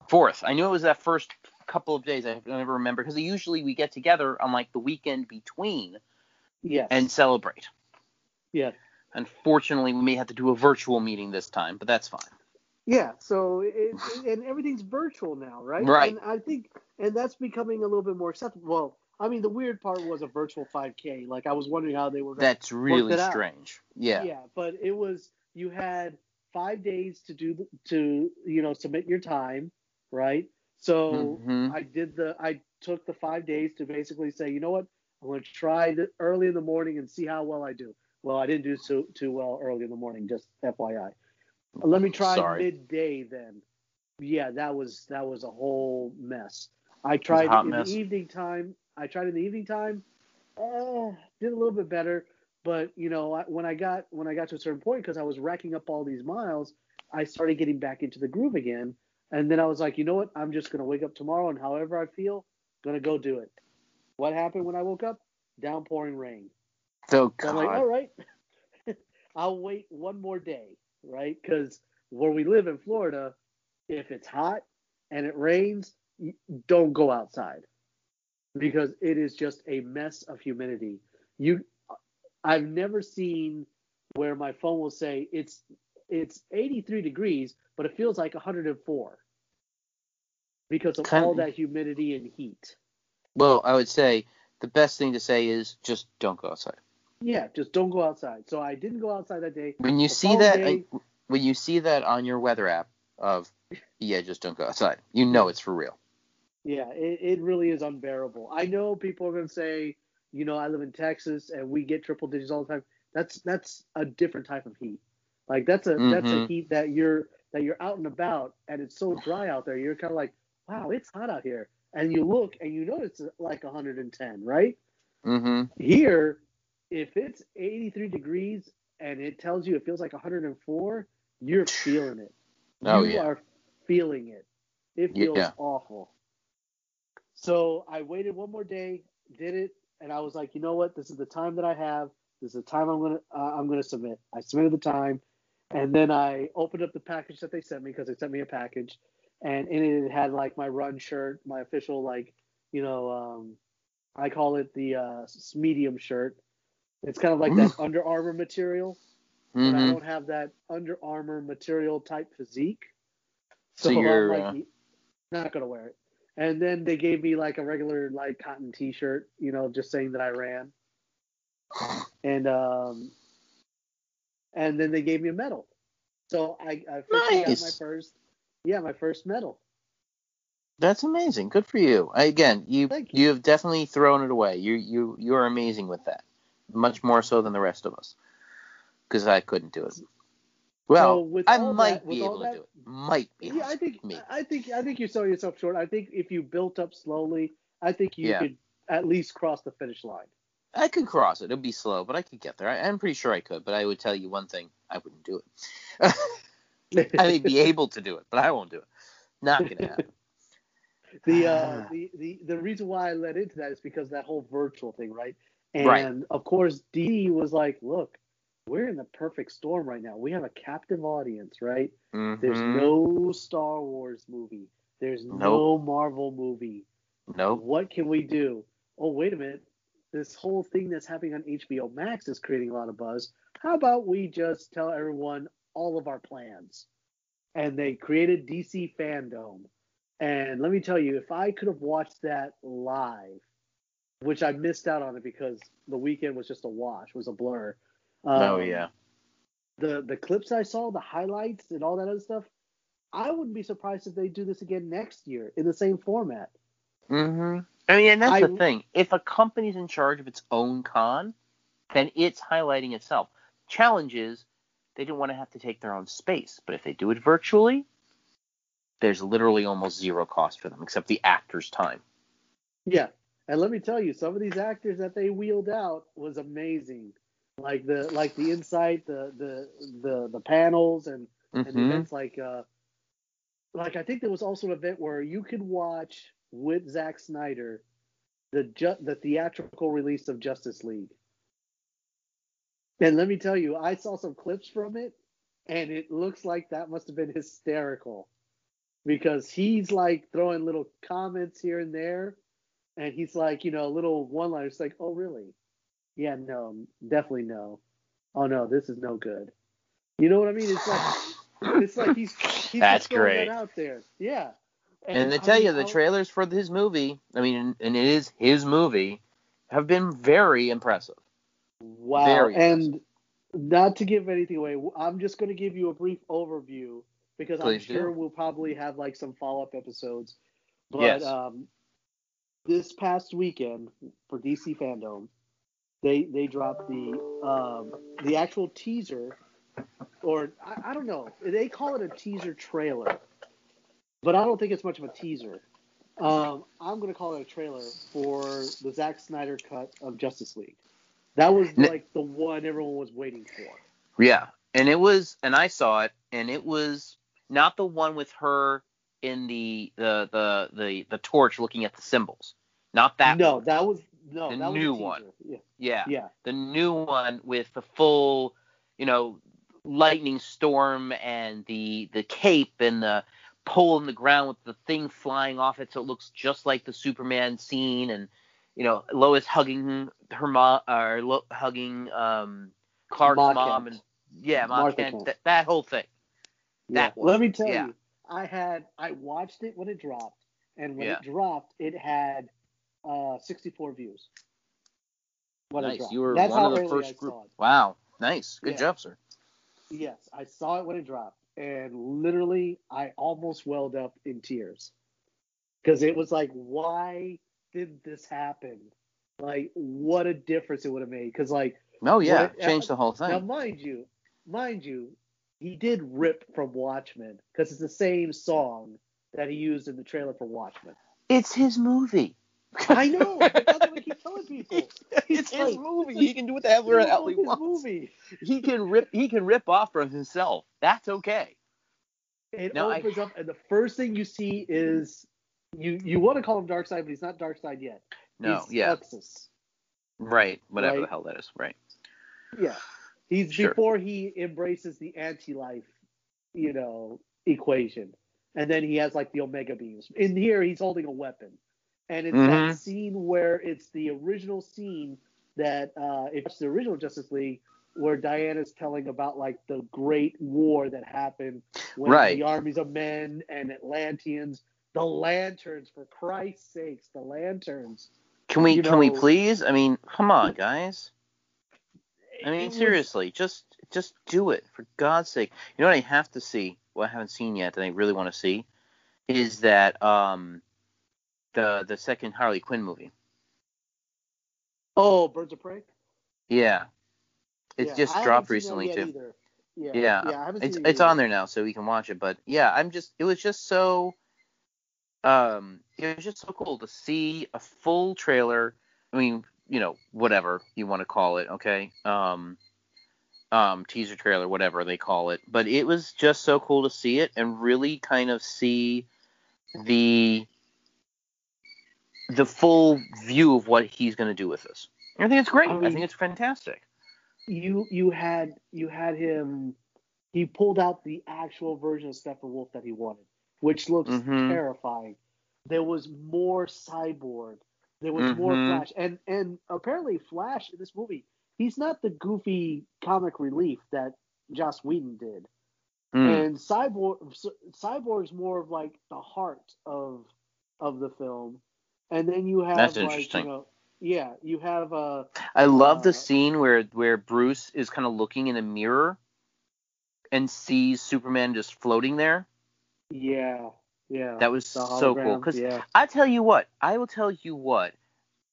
Fourth. I knew it was that first couple of days. I never remember because usually we get together on like the weekend between Yes. and celebrate. yeah, Unfortunately, we may have to do a virtual meeting this time, but that's fine. yeah. So it, it- and everything's virtual now, right? Right. And I think, and that's becoming a little bit more acceptable. Well, I mean, the weird part was a virtual 5K. Like I was wondering how they were. That's really it out. strange. Yeah. Yeah, but it was you had five days to do to you know submit your time, right? So Mhm. I did the I took the five days to basically say, you know what, I'm going to try the, early in the morning and see how well I do. Well, I didn't do so too well early in the morning, just FYI. Let me try Sorry. midday then. Yeah, that was that was a whole mess. I tried in mess. the evening time. I tried in the evening time. Uh, did a little bit better, but you know I- when I got when I got to a certain point because I was racking up all these miles, I started getting back into the groove again. And then I was like, you know what? I'm just gonna wake up tomorrow and however I feel, gonna go do it. What happened when I woke up? Downpouring rain. So, So I'm like, all right, I'll wait one more day, right? Because where we live in Florida, if it's hot and it rains, don't go outside because it is just a mess of humidity. You, I've never seen where my phone will say it's it's 83 degrees, but it feels like 104 because of all that humidity and heat. Well, I would say the best thing to say is just don't go outside. Yeah, just don't go outside. So I didn't go outside that day. When you The see that, day- I- when you see that on your weather app of, yeah, just don't go outside. You know it's for real. Yeah, it, it really is unbearable. I know people are going to say, you know, I live in Texas and we get triple digits all the time. That's that's a different type of heat. Like that's a that's a Mhm. heat that you're that you're out and about and it's so dry out there. You're kind of like, wow, it's hot out here. And you look and you notice it's like 110, right? Mm-hmm. Here, if it's 83 degrees and it tells you it feels like 104, you're feeling it. Oh, you yeah. are feeling it. It feels Yeah. awful. So I waited one more day, did it, and I was like, you know what? This is the time that I have. This is the time I'm gonna uh, I'm gonna submit. I submitted the time, and then I opened up the package that they sent me because they sent me a package, and in it, it had like my run shirt, my official like you know um, I call it the uh, medium shirt. It's kind of like that Under Armour material, but I Mm-hmm. don't have that Under Armour material type physique. So I'm you're, like, uh, not gonna wear it. And then they gave me like a regular like cotton T-shirt, you know, just saying that I ran. And um, and then they gave me a medal. So I, I officially got my Nice. first, yeah, my first medal. That's amazing. Good for you. I, again, you Thank you have definitely thrown it away. You you you are amazing with that. Much more so than the rest of us. Because I couldn't do it. Well, with I might that- be able that- to do it. Might be. Yeah, I think. I think I think you're selling yourself short. I think if you built up slowly, I think you Yeah. could at least cross the finish line. I could cross it. It'd be slow, but I could get there. I, I'm pretty sure I could. But I would tell you one thing: I wouldn't do it. I may be able to do it, but I won't do it. Not gonna happen. the uh the, the the reason why I led into that is because that whole virtual thing, right? And Right. of course, D was like, "Look, we're in the perfect storm right now. We have a captive audience, right? There's Mhm. no Star Wars movie. There's no Marvel movie. Nope. What can we do? Oh, wait a minute. This whole thing that's happening on HBO Max is creating a lot of buzz. How about we just tell everyone all of our plans? And they created DC Fandom. And let me tell you, if I could have watched that live, which I missed out on it because the weekend was just a wash, was a blur. Oh um, yeah. the the clips I saw, the highlights and all that other stuff, I wouldn't be surprised if they do this again next year in the same format. Mm-hmm. I mean, and that's I- the thing. If a company's in charge of its own con, then it's highlighting itself. Challenge is they didn't want to have to take their own space, but if they do it virtually, there's literally almost zero cost for them except the actor's time. Yeah, and let me tell you, some of these actors that they wheeled out was amazing. Like the like the insight, the the the the panels and, and Mhm. events like uh like I think there was also an event where you could watch with Zack Snyder the ju- the theatrical release of Justice League. And let me tell you, I saw some clips from it, and it looks like that must have been hysterical because he's like throwing little comments here and there, and he's like, you know, a little one liners like, oh, really? Yeah, no, definitely no. Oh, no, this is no good. You know what I mean? It's like, it's like he's, he's That's just throwing great. that out there. Yeah. And, to I tell mean, you, the I'll- trailers for his movie, I mean, and it is his movie, have been very impressive. Wow. Very and not to give anything away, I'm just going to give you a brief overview because Please I'm do. sure we'll probably have like some follow up episodes. But Yes. um, this past weekend for DC Fandom, they they dropped the um, the actual teaser, or I, I don't know, they call it a teaser trailer, but I don't think it's much of a teaser. Um, I'm going to call it a trailer for the Zack Snyder cut of Justice League. That was like the one everyone was waiting for. Yeah, and it was, and I saw it, and it was not the one with her in the the the the, the torch looking at the symbols. Not that. no, one. that was no, The new one. Yeah, Yeah, yeah, the new one with the full, you know, lightning storm and the the cape and the pole in the ground with the thing flying off it, so it looks just like the Superman scene, and you know, Lois hugging her mom or Lo- hugging um Clark's Ma mom, Kent. and yeah, Martha Kent, that, that whole thing. yeah. That one. Let me tell Yeah. you, I had I watched it when it dropped, and when Yeah. it dropped, it had uh 64 views. When nice, you were That's one of the first group. Wow, nice, good Yeah. job, sir. Yes, I saw it when it dropped, and literally, I almost welled up in tears because it was like, why did this happen? Like, what a difference it would have made. Because, like, Oh yeah, What- changed the whole thing. now, mind you, mind you, he did rip from Watchmen because it's the same song that he used in the trailer for Watchmen. It's his movie. I know, that's what I keep telling people. it's his like- movie. it's he can do what the hell he wants. movie. He can rip. He can rip off from himself. That's okay. It No, I- opens up, and the first thing you see is you you want to call him Darkseid, but he's not Darkseid yet. No, he's yeah, Uxas. right. Whatever Right. the hell that is. Right. Yeah, he's Sure. before he embraces the anti-life, you know, equation, and then he has like the Omega beams. In here, he's holding a weapon, and it's Mhm. that scene where it's the original scene that uh, if it's the original Justice League, where Diana's telling about like the Great War that happened when Right. the armies of men and Atlanteans, the lanterns, for Christ's sakes, the lanterns. Can we? You can we please? I mean, come on, guys. I mean, was- seriously, just just do it for God's sake. You know what I have to see? What I haven't seen yet that I really want to see is that um the the second Harley Quinn movie. Oh, Birds of Prey. Yeah. It's Yeah, just I dropped haven't seen that recently too. either. Yeah, Yeah, it's it it's on there now, so we can watch it. But yeah, I'm just it was just so um it was just so cool to see a full trailer. I mean, you know, whatever you want to call it, okay? Um um teaser trailer, whatever they call it. But it was just so cool to see it and really kind of see the the full view of what he's going to do with this. I think it's great. I I, think it's fantastic. You you had you had him. He pulled out the actual version of Steppenwolf that he wanted, which looks Mhm. terrifying. There was more cyborg. There was more Mhm. Flash, and and apparently Flash in this movie, he's not the goofy comic relief that Joss Whedon did. Mm. and cyborg cyborg's more of like the heart of of the film and then you have That's like you know yeah you have uh I love Uh, the scene where where Bruce is kind of looking in a mirror and sees Superman just floating there. yeah yeah That was so cool. Because yeah I tell you what, I will tell you what,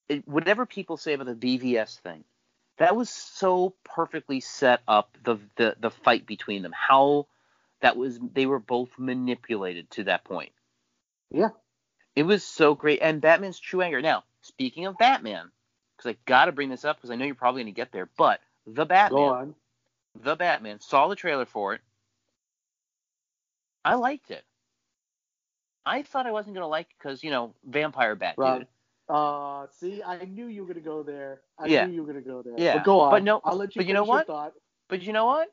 it, whatever people say about the BVS thing, that was so perfectly set up the the the fight between them. How that was they were both manipulated to that point. yeah It was so great. And Batman's true anger. Now, speaking of Batman, because I got to bring this up because I know you're probably going to get there, but the Batman, go on the Batman, saw the trailer for it. I liked it. I thought I wasn't going to like it because, you know, vampire bat Rob, dude. uh see i knew you were gonna go there i Yeah. knew you were gonna go there Yeah. but go on But no- i'll let you but you know what? But you know what?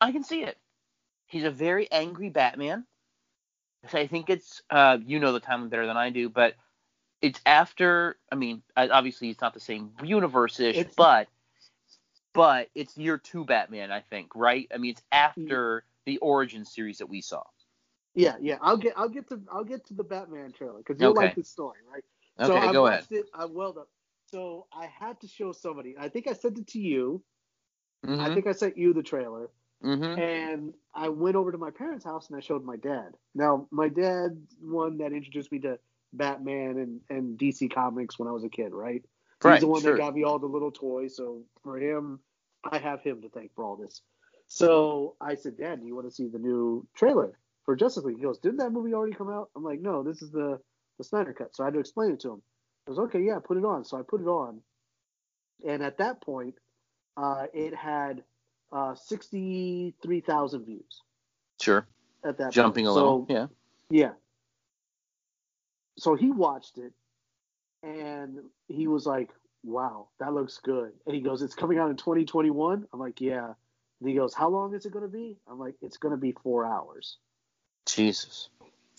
I can see it. He's a very angry Batman. So I think it's, uh, you know the timeline better than I do, but it's after. I mean, obviously it's not the same universe-ish, but but it's year two Batman, I think, right? I mean, it's after the origin series that we saw. yeah yeah i'll get i'll get to i'll get to the batman trailer because you'll Okay. like the story right Okay, so I go ahead. it i well done so i had to show somebody i think i sent it to you I Mm-hmm. think I sent you the trailer, mm-hmm. and I went over to my parents' house and I showed my dad. Now, my dad, one that introduced me to Batman and, and DC Comics when I was a kid, right? He's Right, the one sure. that got me all the little toys. So for him, I have him to thank for all this. So I said, Dad, do you want to see the new trailer for Justice League? He goes, Didn't that movie already come out? I'm like, No, this is the the Snyder cut. So I had to explain it to him. He goes, Okay, yeah, put it on. So I put it on, and at that point, uh, it had uh, 63,000 views Sure. at that Jumping point. a little. So, yeah. yeah. So he watched it and he was like, wow, that looks good. And he goes, it's coming out in 2021? I'm like, yeah. And he goes, how long is it going to be? I'm like, it's going to be four hours. Jesus.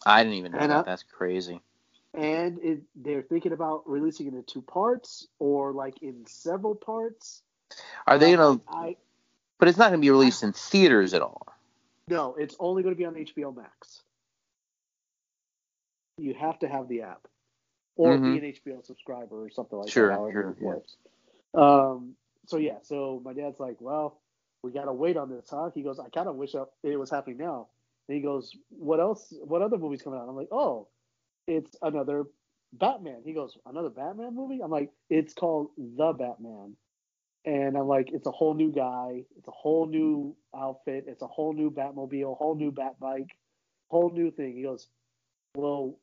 I didn't even know And that. I- That's crazy. And it, they're thinking about releasing it in two parts or like in several parts. Are they Uh, gonna? I But it's not gonna be released in theaters at all. No, it's only going to be on HBO Max. You have to have the app, or Mhm. be an HBO subscriber or something like Sure, that. Sure, it yeah. Um. So yeah. So my dad's like, "Well, we got to wait on this, huh?" He goes, "I kind of wish it was happening now." And he goes, "What else? What other movies coming out?" I'm like, "Oh, it's another Batman." He goes, "Another Batman movie?" I'm like, "It's called The Batman." And I'm like, it's a whole new guy. It's a whole new outfit. It's a whole new Batmobile, whole new Bat bike, whole new thing. He goes, well,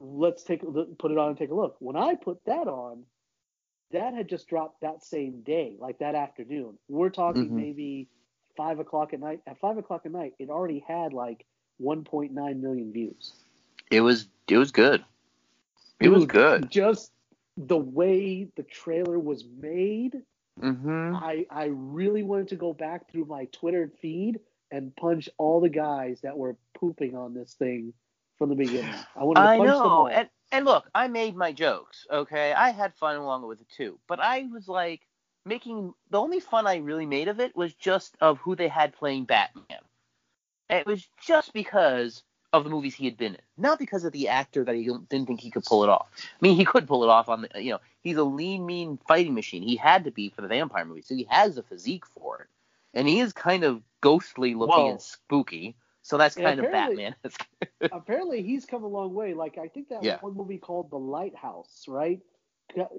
let's take put it on and take a look. When I put that on, that had just dropped that same day, like that afternoon. We're talking Mhm. maybe five o'clock at night. At five o'clock at night, it already had like 1.9 million views. It was. It was good. It was good. Just the way the trailer was made, Mm-hmm. I I really wanted to go back through my Twitter feed and punch all the guys that were pooping on this thing from the beginning. I wanted to I punch them all. know, and and look, I made my jokes. Okay, I had fun along with it too. But I was like making the only fun I really made of it was just of who they had playing Batman. And it was just because of the movies he had been in, not because of the actor that he didn't think he could pull it off. I mean, he could pull it off on the, you know, he's a lean, mean fighting machine. He had to be for the vampire movie, so he has the physique for it, and he is kind of ghostly looking Whoa. and spooky. So that's kind of Batman. Apparently, he's come a long way. Like I think that Yeah. one movie called The Lighthouse, right?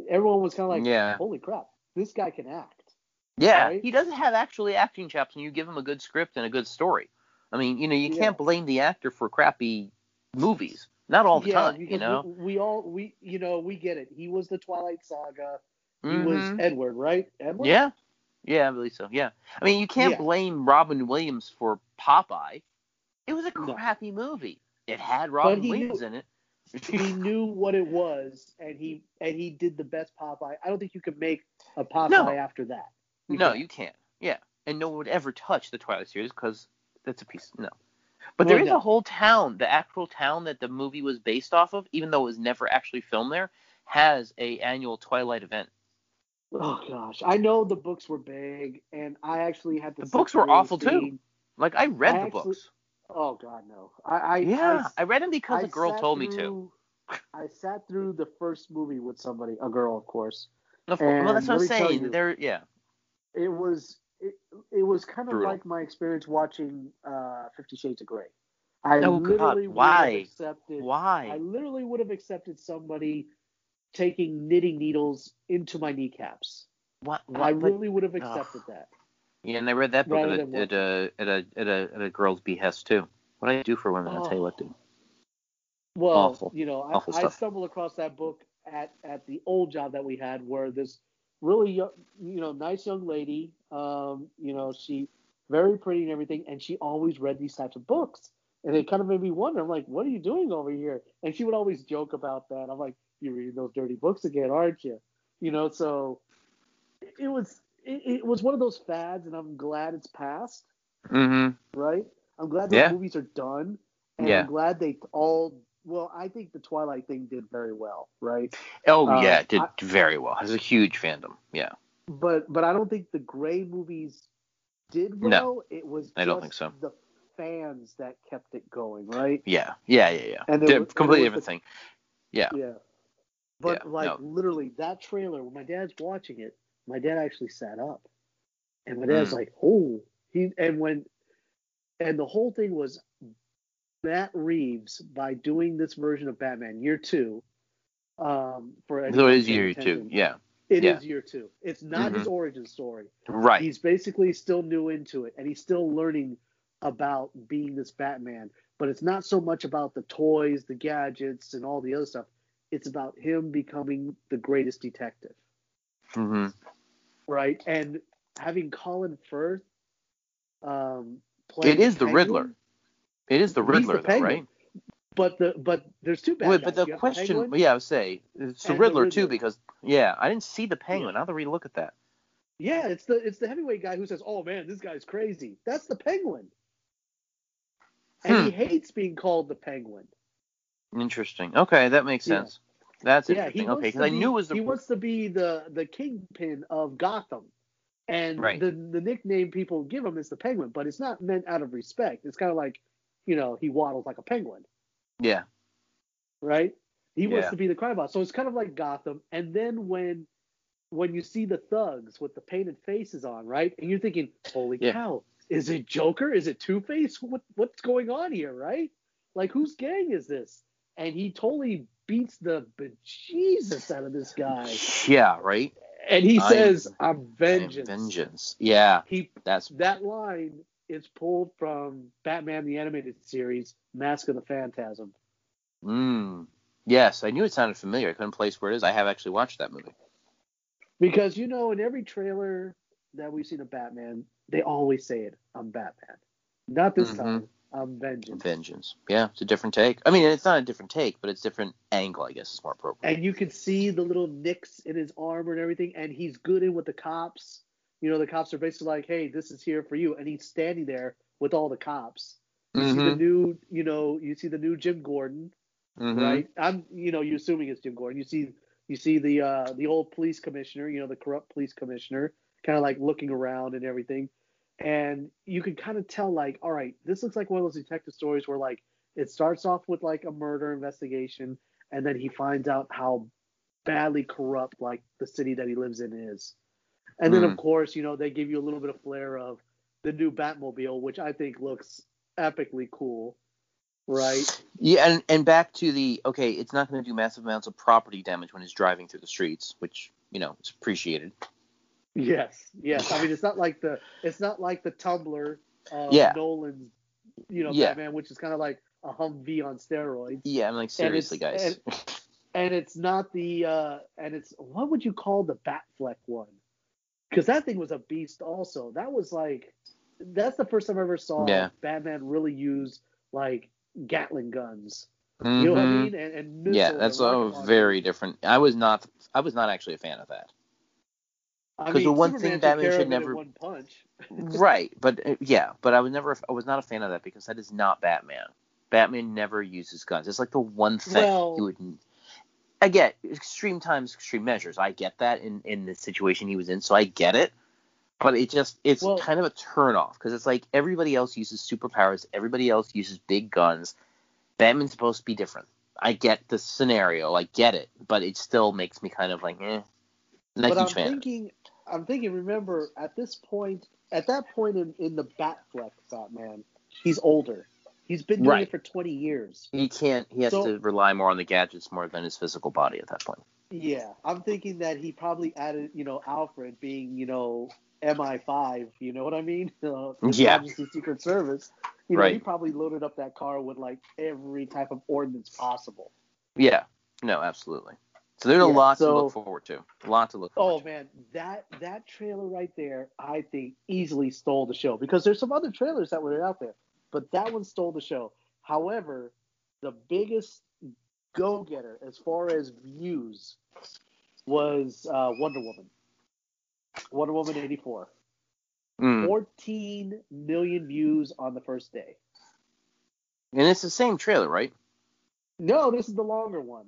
Everyone was kind of like, Yeah. "Holy crap, this guy can act." Yeah, Right? he doesn't have actually acting chops and you give him a good script and a good story. I mean, you know, you Yeah. can't blame the actor for crappy movies. Not all the yeah, time, you know. we, we all we you know we get it. He was the Twilight Saga. He Mhm. was Edward, right? Edward. Yeah. Yeah, I believe so. Yeah. I mean, you can't Yeah. blame Robin Williams for Popeye. It was a No. crappy movie. It had Robin Williams knew- in it. he knew what it was, and he and he did the best Popeye. I don't think you could make a Popeye No. after that. You no, can't. you can't. Yeah. And no one would ever touch the Twilight series because that's a piece. No. But Well, there is no. a whole town, the actual town that the movie was based off of, even though it was never actually filmed there, has a annual Twilight event. Oh gosh, I know the books were big, and I actually had to. The books were through awful, too. Like I read I the actually- books. Oh god, no. I, I Yeah, I, I, read them because a girl told me to. I sat through the first movie with somebody, a girl, of course. Of course- well, that's what I'm let me tell saying. you- They're yeah. It was it, it was kind of Brutal. like my experience watching uh, Fifty Shades of Grey. I Oh, God, literally would why? have accepted. I Why? literally would have accepted somebody taking knitting needles into my kneecaps. What? I what but- really would have accepted that. yeah, and I read that book at a, at a at a at a at a girl's behest too. What I do for women, I'll tell you what, dude. Well, Awful. you know, I, Awful I stumbled across that book at at the old job that we had, where this really you know, nice young lady, um, you know, she very pretty and everything, and she always read these types of books, and it kind of made me wonder. I'm like, what are you doing over here? And she would always joke about that. I'm like, you're reading those dirty books again, aren't you? You know, so it, it was it, it was one of those fads, and I'm glad it's passed. Mm-hmm. Right? I'm glad the Yeah. movies are done, and Yeah. I'm glad they all. Well, I think the Twilight thing did very well, right? Oh Um, yeah, it did I- very well. Has a huge fandom. Yeah. But but I don't think the Grey movies did well. No, it was I don't think so. The fans that kept it going, right? Yeah. Yeah. Yeah. Yeah. And there was- completely was different the- thing. Yeah. Yeah. But Yeah, like no. literally that trailer, when my dad's watching it, my dad actually sat up, and my dad's Mm. like, "Oh," he and when, and the whole thing was Matt Reeves by doing this version of Batman Year Two, um, for So it is year two. Yeah. It is yeah. Year Two. It's not his origin story. Right. He's basically still new into it, and he's still learning about being this Batman. But it's not so much about the toys, the gadgets, and all the other stuff. It's about him becoming the greatest detective, hmm right? And having Colin Firth um, play It is the Riddler. It is the He's the Riddler, though, right? But the but there's two bad Wait, guys. but the question, Penguin, yeah, I would say it's the and the Riddler, too, because yeah, I didn't see the Penguin. I have to relook at that. yeah, it's the it's the heavyweight guy who says, "Oh man, this guy's crazy." That's the Penguin, and Hmm. he hates being called the Penguin. Interesting. Okay, that makes Yeah. sense. That's Yeah, he interesting. okay, because I knew it was the he wants to be the the kingpin of Gotham, and Right. the the nickname people give him is the Penguin, but it's not meant out of respect. It's kind of like, you know, he waddles like a penguin, yeah. right? He wants to be the crime boss, so it's kind of like Gotham. And then when when you see the thugs with the painted faces on, right, and you're thinking, holy Yeah. cow, is it Joker? Is it Two Face? What what's going on here, right? Like whose gang is this? And he totally beats the bejesus out of this guy. Yeah, right. And he I'm- says, "I'm I am vengeance." Vengeance. Yeah, He that's that line is pulled from Batman the Animated Series, Mask of the Phantasm. mm. Yes, I knew it sounded familiar. I couldn't place where it is. I have actually watched that movie. Because you know, in every trailer that we've seen of Batman, they always say it, "I'm Batman." Not this Mhm. time. I'm vengeance. Vengeance. Yeah, it's a different take. I mean, it's not a different take, but it's different angle. I guess is more appropriate. And you can see the little nicks in his armor and everything, and he's good in with the cops. You know, the cops are basically like, "Hey, this is here for you," and he's standing there with all the cops. You see the Mhm. new, you know, you see the new Jim Gordon, Mhm. right? I'm, you know, you're assuming it's Jim Gordon. You see, you see the uh, the old police commissioner, you know, the corrupt police commissioner, kind of like looking around and everything, and you can kind of tell, like, all right, this looks like one of those detective stories where like it starts off with like a murder investigation, and then he finds out how badly corrupt like the city that he lives in is, and then Hmm. of course, you know, they give you a little bit of flair of the new Batmobile, which I think looks epically cool, right? Yeah, and, and back to the okay, it's not going to do massive amounts of property damage when it's driving through the streets, which you know is appreciated. Yes, yes. I mean, it's not like the it's not like the tumbler of Yeah. Nolan's, you know, Yeah. Batman, which is kind of like a Humvee on steroids. Yeah, I'm like seriously, guys. and it's not the uh and it's what would you call the Batfleck one? Because that thing was a beast. Also, that was like that's the first time I ever saw Yeah. Batman really use like Gatling guns. You know what I Mhm. mean? And, and Yeah, and that's a rocket launchers. very different. I was not. I was not actually a fan of that. I 'cause mean, the one Superman thing Batman should of it in never- one punch. right, but uh, yeah, but I was never. I was not a fan of that because that is not Batman. Batman never uses guns. It's like the one thing Well- he would. I get extreme times, extreme measures. I get that in in the situation he was in, so I get it. But it just it's Well- kind of a turn off because it's like everybody else uses superpowers, everybody else uses big guns. Batman's supposed to be different. I get the scenario, I get it, but it still makes me kind of like, eh, not but I'm fan. thinking, I'm thinking. Remember, at this point, at that point in, in the Batfleck Batman, he's older. He's been doing Right. it for 20 years. He can't. He has So- to rely more on the gadgets more than his physical body at that point. Yeah, I'm thinking that he probably added, you know, Alfred being, you know, MI5. You know what I mean? Uh, His Yeah. Majesty's Secret Service. You know, Right. he probably loaded up that car with like every type of ordnance possible. Yeah. No, absolutely. So there's a Yeah, lot to look forward to. A lot to look Oh to. man, that that trailer right there, I think easily stole the show because there's some other trailers that were out there, but that one stole the show. However, the biggest go getter as far as views was uh, Wonder Woman. Wonder Woman '84, Mm. 14 million views on the first day. And it's the same trailer, right? No, this is the longer one.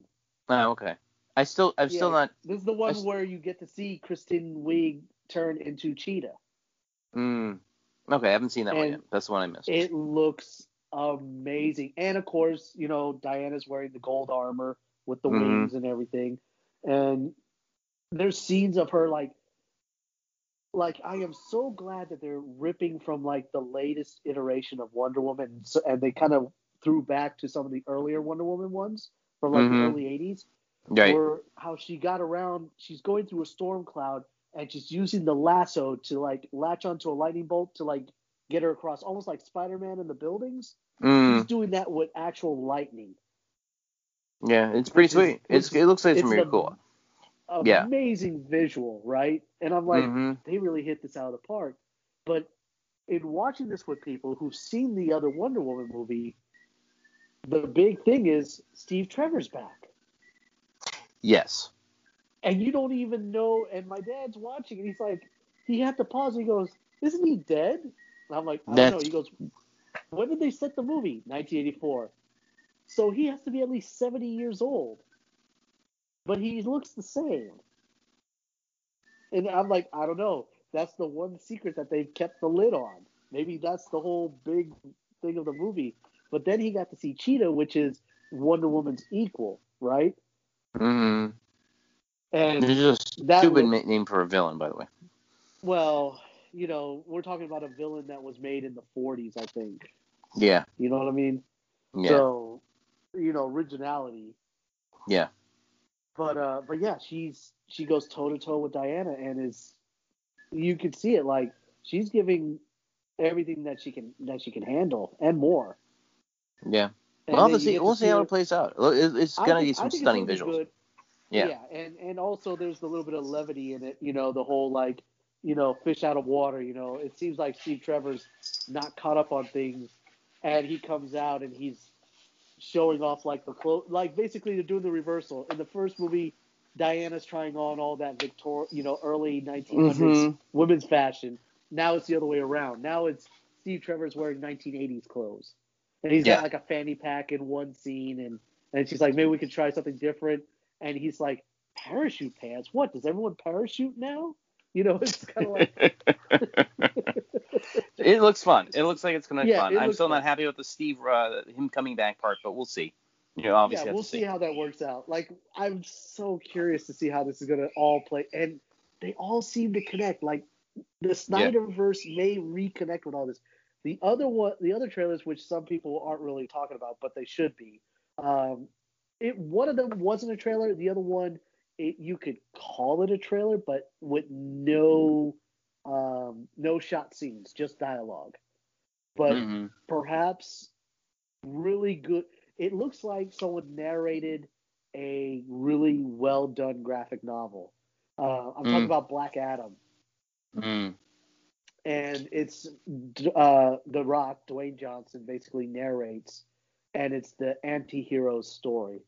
Oh, okay. I still, I'm still not. This is the one where you get to see Kristen Wiig turn into Cheetah. Mm. Okay, I haven't seen that one yet. That's the one I missed. It looks amazing. And of course, you know, Diana's wearing the gold armor with the Mhm. wings and everything. And there's scenes of her like like I am so glad that they're ripping from like the latest iteration of Wonder Woman so, and they kind of threw back to some of the earlier Wonder Woman ones from like Mhm. the early 80s right. or how she got around she's going through a storm cloud and she's using the lasso to like latch onto a lightning bolt to like get her across almost like spider-man in the buildings she's Mm. doing that with actual lightning Yeah, it's pretty sweet. It's. which It looks like it's it's really cool. Yeah. amazing visual right and i'm like hmm they really hit this out of the park but in watching this with people who've seen the other wonder woman movie the big thing is steve trevor's back Yes. And you don't even know. And my dad's watching, and he's like, he had to pause. And he goes, "Isn't he dead?" And I'm like, I don't know. He goes, "When did they set the movie? 1984. So he has to be at least 70 years old, but he looks the same." And I'm like, I don't know. That's the one secret that they've kept the lid on. Maybe that's the whole big thing of the movie. But then he got to see Cheetah, which is Wonder Woman's equal, right? hmm And It's just a that stupid was- name for a villain, by the way. Well, you know, we're talking about a villain that was made in the 40s, I think. Yeah. You know what I mean? Yeah. So, you know, originality. yeah. But uh, but yeah, she's she goes toe to toe with Diana, and is you can see it like she's giving everything that she can that she can handle and more. Yeah. And We'll have then to you see. We'll see how it plays out. Look, it- It's gonna think- be some stunning visuals. good. Yeah. and and also there's a little bit of levity in it. You know, the whole like, you know, fish out of water. You know, it seems like Steve Trevor's not caught up on things, and he comes out and he's showing off like the clothes. Like basically, they're doing the reversal. In the first movie, Diana's trying on all that Victor, you know, early 1900s Mhm. women's fashion. Now it's the other way around. Now it's Steve Trevor's wearing 1980s clothes, and he's Yeah. got like a fanny pack in one scene, and and she's like, maybe we could try something different. And he's like, parachute pants? What? Does everyone parachute now? You know, it's kind of like, it looks fun. It looks like it's gonna be Yeah, fun. I'm still fun. not happy with the Steve uh, him coming back part, but we'll see. You know, obviously yeah, we'll see see. how that works out. Like, I'm so curious to see how this is gonna all play, and they all seem to connect. Like, the Snyderverse may reconnect with all this. The other one, the other trailers, which some people aren't really talking about, but they should be. Um, it one of them wasn't a trailer. The other one it, you could call it a trailer, but with no um, no shot scenes, just dialogue. But Mhm. perhaps really good. It looks like someone narrated a really well done graphic novel. Uh, I'm talking Mm. about Black Adam, Mm. and it's uh, The Rock, Dwayne Johnson, basically narrates, and it's the anti-hero's story,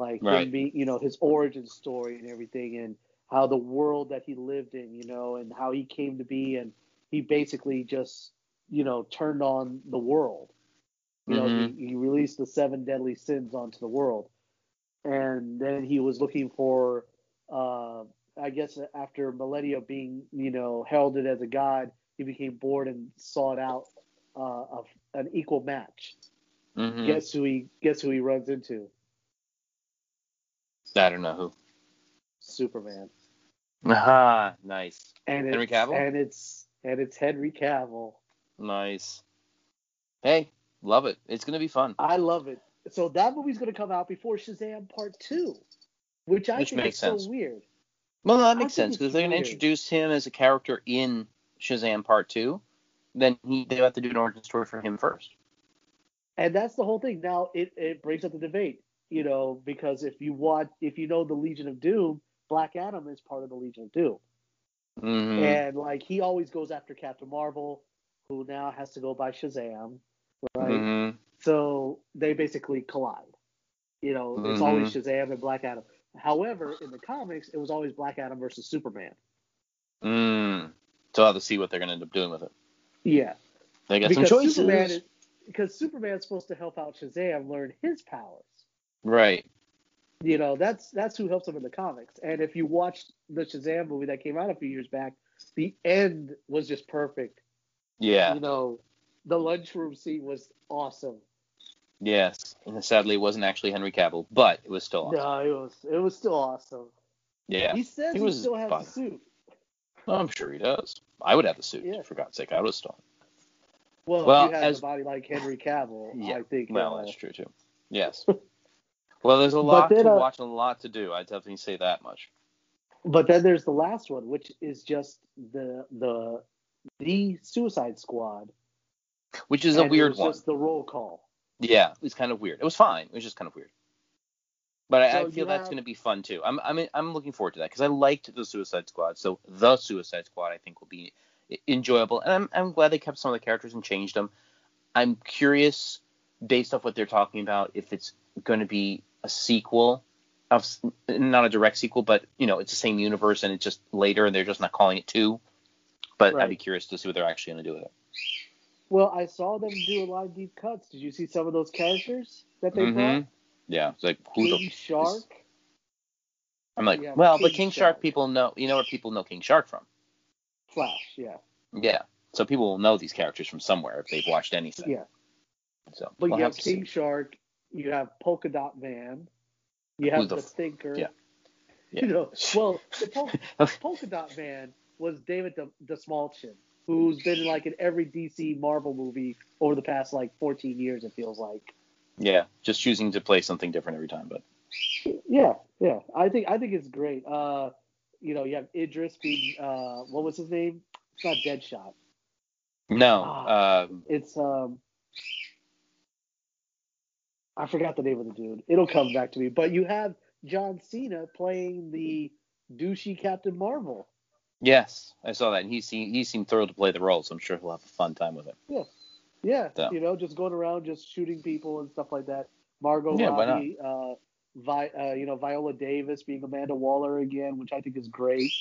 like Right. him being, you know, his origin story and everything, and how the world that he lived in, you know, and how he came to be, and he basically just, you know, turned on the world. You know, Mhm. he, he released the seven deadly sins onto the world, and then he was looking for, uh, I guess, after millennia being, you know, heralded as a god, he became bored and sought out uh, of an equal match. Mhm. Guess who he guess who he runs into? I don't know who. Superman. Ah, nice. And Henry Cavill? And it's and it's Henry Cavill. Nice. Hey, love it. It's gonna be fun. I love it. So that movie's going to come out before Shazam Part Two, which I Which think makes is sense. so weird. Well, that makes sense because they're gonna introduce him as a character in Shazam Part Two. Then he they have to do an origin story for him first. And that's the whole thing. Now it, it brings up the debate, you know, because if you watch, if you know the Legion of Doom, Black Adam is part of the Legion of Doom, Mhm. and like he always goes after Captain Marvel, who now has to go by Shazam, right? Mhm. So they basically collide. You know, it's Mhm. always Shazam and Black Adam. However, in the comics, it was always Black Adam versus Superman. Mm. So I'll have to see what they're gonna end up doing with it. Yeah, They got because some choices. Superman is because Superman's supposed to help out Shazam learn his powers. Right. You know, that's that's who helps him in the comics. And if you watched the Shazam movie that came out a few years back, the end was just perfect. Yeah. You know, the lunchroom scene was awesome. Yes. And sadly, it wasn't actually Henry Cavill, but it was still awesome. No, it was it was still awesome. Yeah. He says He he, still has fun. the suit. I'm sure he does. I would have the suit. Yeah. For God's sake, I would have stolen. Well, Well, if you have as- a body like Henry Cavill, Yeah. I think. Well, uh, that's true too. Yes. well, there's a lot then, to uh, watch and a lot to do. I definitely say that much. But then there's the last one, which is just the the the Suicide Squad. Which is a and it weird was one. Just the roll call. Yeah, it was kind of weird. It was fine. It was just kind of weird. But I, So I you feel that's have- going to be fun too. I'm I'm I'm looking forward to that because I liked the Suicide Squad. So the Suicide Squad I think will be enjoyable, and I'm I'm glad they kept some of the characters and changed them. I'm curious, based off what they're talking about, if it's going to be a sequel of not a direct sequel, but you know it's the same universe and it's just later and they're just not calling it two. But Right. I'd be curious to see what they're actually going to do with it. Well, I saw them do a lot of deep cuts. Did you see some of those characters that they brought? Mhm. Yeah, it's like who King the Shark. I'm like, Yeah, well, but King King Shark. Shark. people know, you know where people know King Shark from. Flash, yeah. Yeah, so people will know these characters from somewhere if they've watched anything. Yeah. So, But we'll you have have to see. King Shark, you have Polka Dot Man, you have the the, f- Thinker. yeah. Yeah. You know, well, the Pol- Polka Dot Man was David De- Dastmalchian, who's been like in every DC Marvel movie over the past like 14 years. It feels like. Yeah, just choosing to play something different every time, but Yeah, yeah. I think I think it's great. Uh, you know, you have Idris being uh, what was his name? It's not Deadshot. no. Ah. um, It's um. I forgot the name of the dude. It'll come back to me. But you have John Cena playing the douchey Captain Marvel. yes, I saw that, and he seemed he seemed thrilled to play the role, so I'm sure he'll have a fun time with it. Yeah, So. you know, just going around, just shooting people and stuff like that. Margot Yeah? Robbie, uh, Vi- uh, you know, Viola Davis being Amanda Waller again, which I think is great.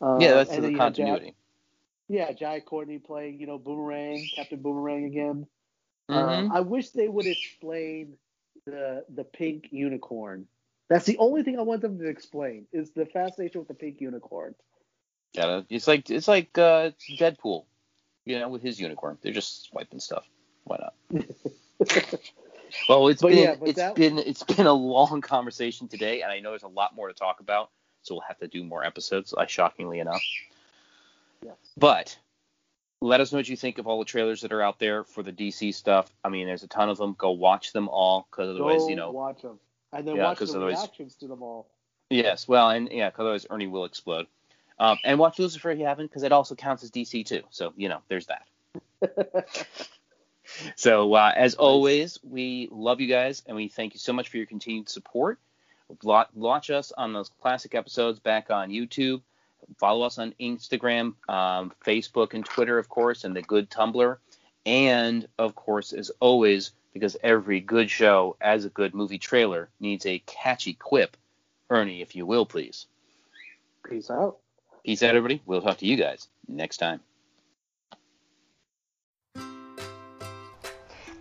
Uh, yeah, that's the then you have continuity. Jack, yeah, Jai Courtney playing, you know, Boomerang, Captain Boomerang again. Um, Mhm. I wish they would explain the the pink unicorn. That's the only thing I want them to explain is the fascination with the pink unicorn. Gotta, it's like it's like uh, Deadpool, you know, with his unicorn. They're just swiping stuff. Why not? Well, it's But been yeah, it's that- been it's been a long conversation today, and I know there's a lot more to talk about, so we'll have to do more episodes. Uh, shockingly enough, yes. but let us know what you think of all the trailers that are out there for the DC stuff. I mean, there's a ton of them. Go watch them all, because otherwise, Go you know, watch them and then Yeah, watch the otherwise- reactions to them all. Yes, well, and yeah, because otherwise Ernie will explode. Um, and watch Lucifer if you haven't, because it also counts as DC too. So you know, there's that. So uh, as always, we love you guys, and we thank you so much for your continued support. Wa- Watch us on those classic episodes back on YouTube. Follow us on Instagram, um, Facebook, and Twitter, of course, and the good Tumblr. And of course, as always, because every good show, as a good movie trailer, needs a catchy quip. Ernie, if you will, please. Peace out. Peace out, everybody. We'll talk to you guys next time.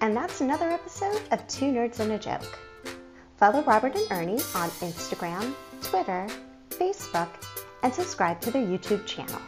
And that's another episode of Two Nerds and a Joke. Follow Robert and Ernie on Instagram, Twitter, Facebook, and subscribe to their YouTube channel.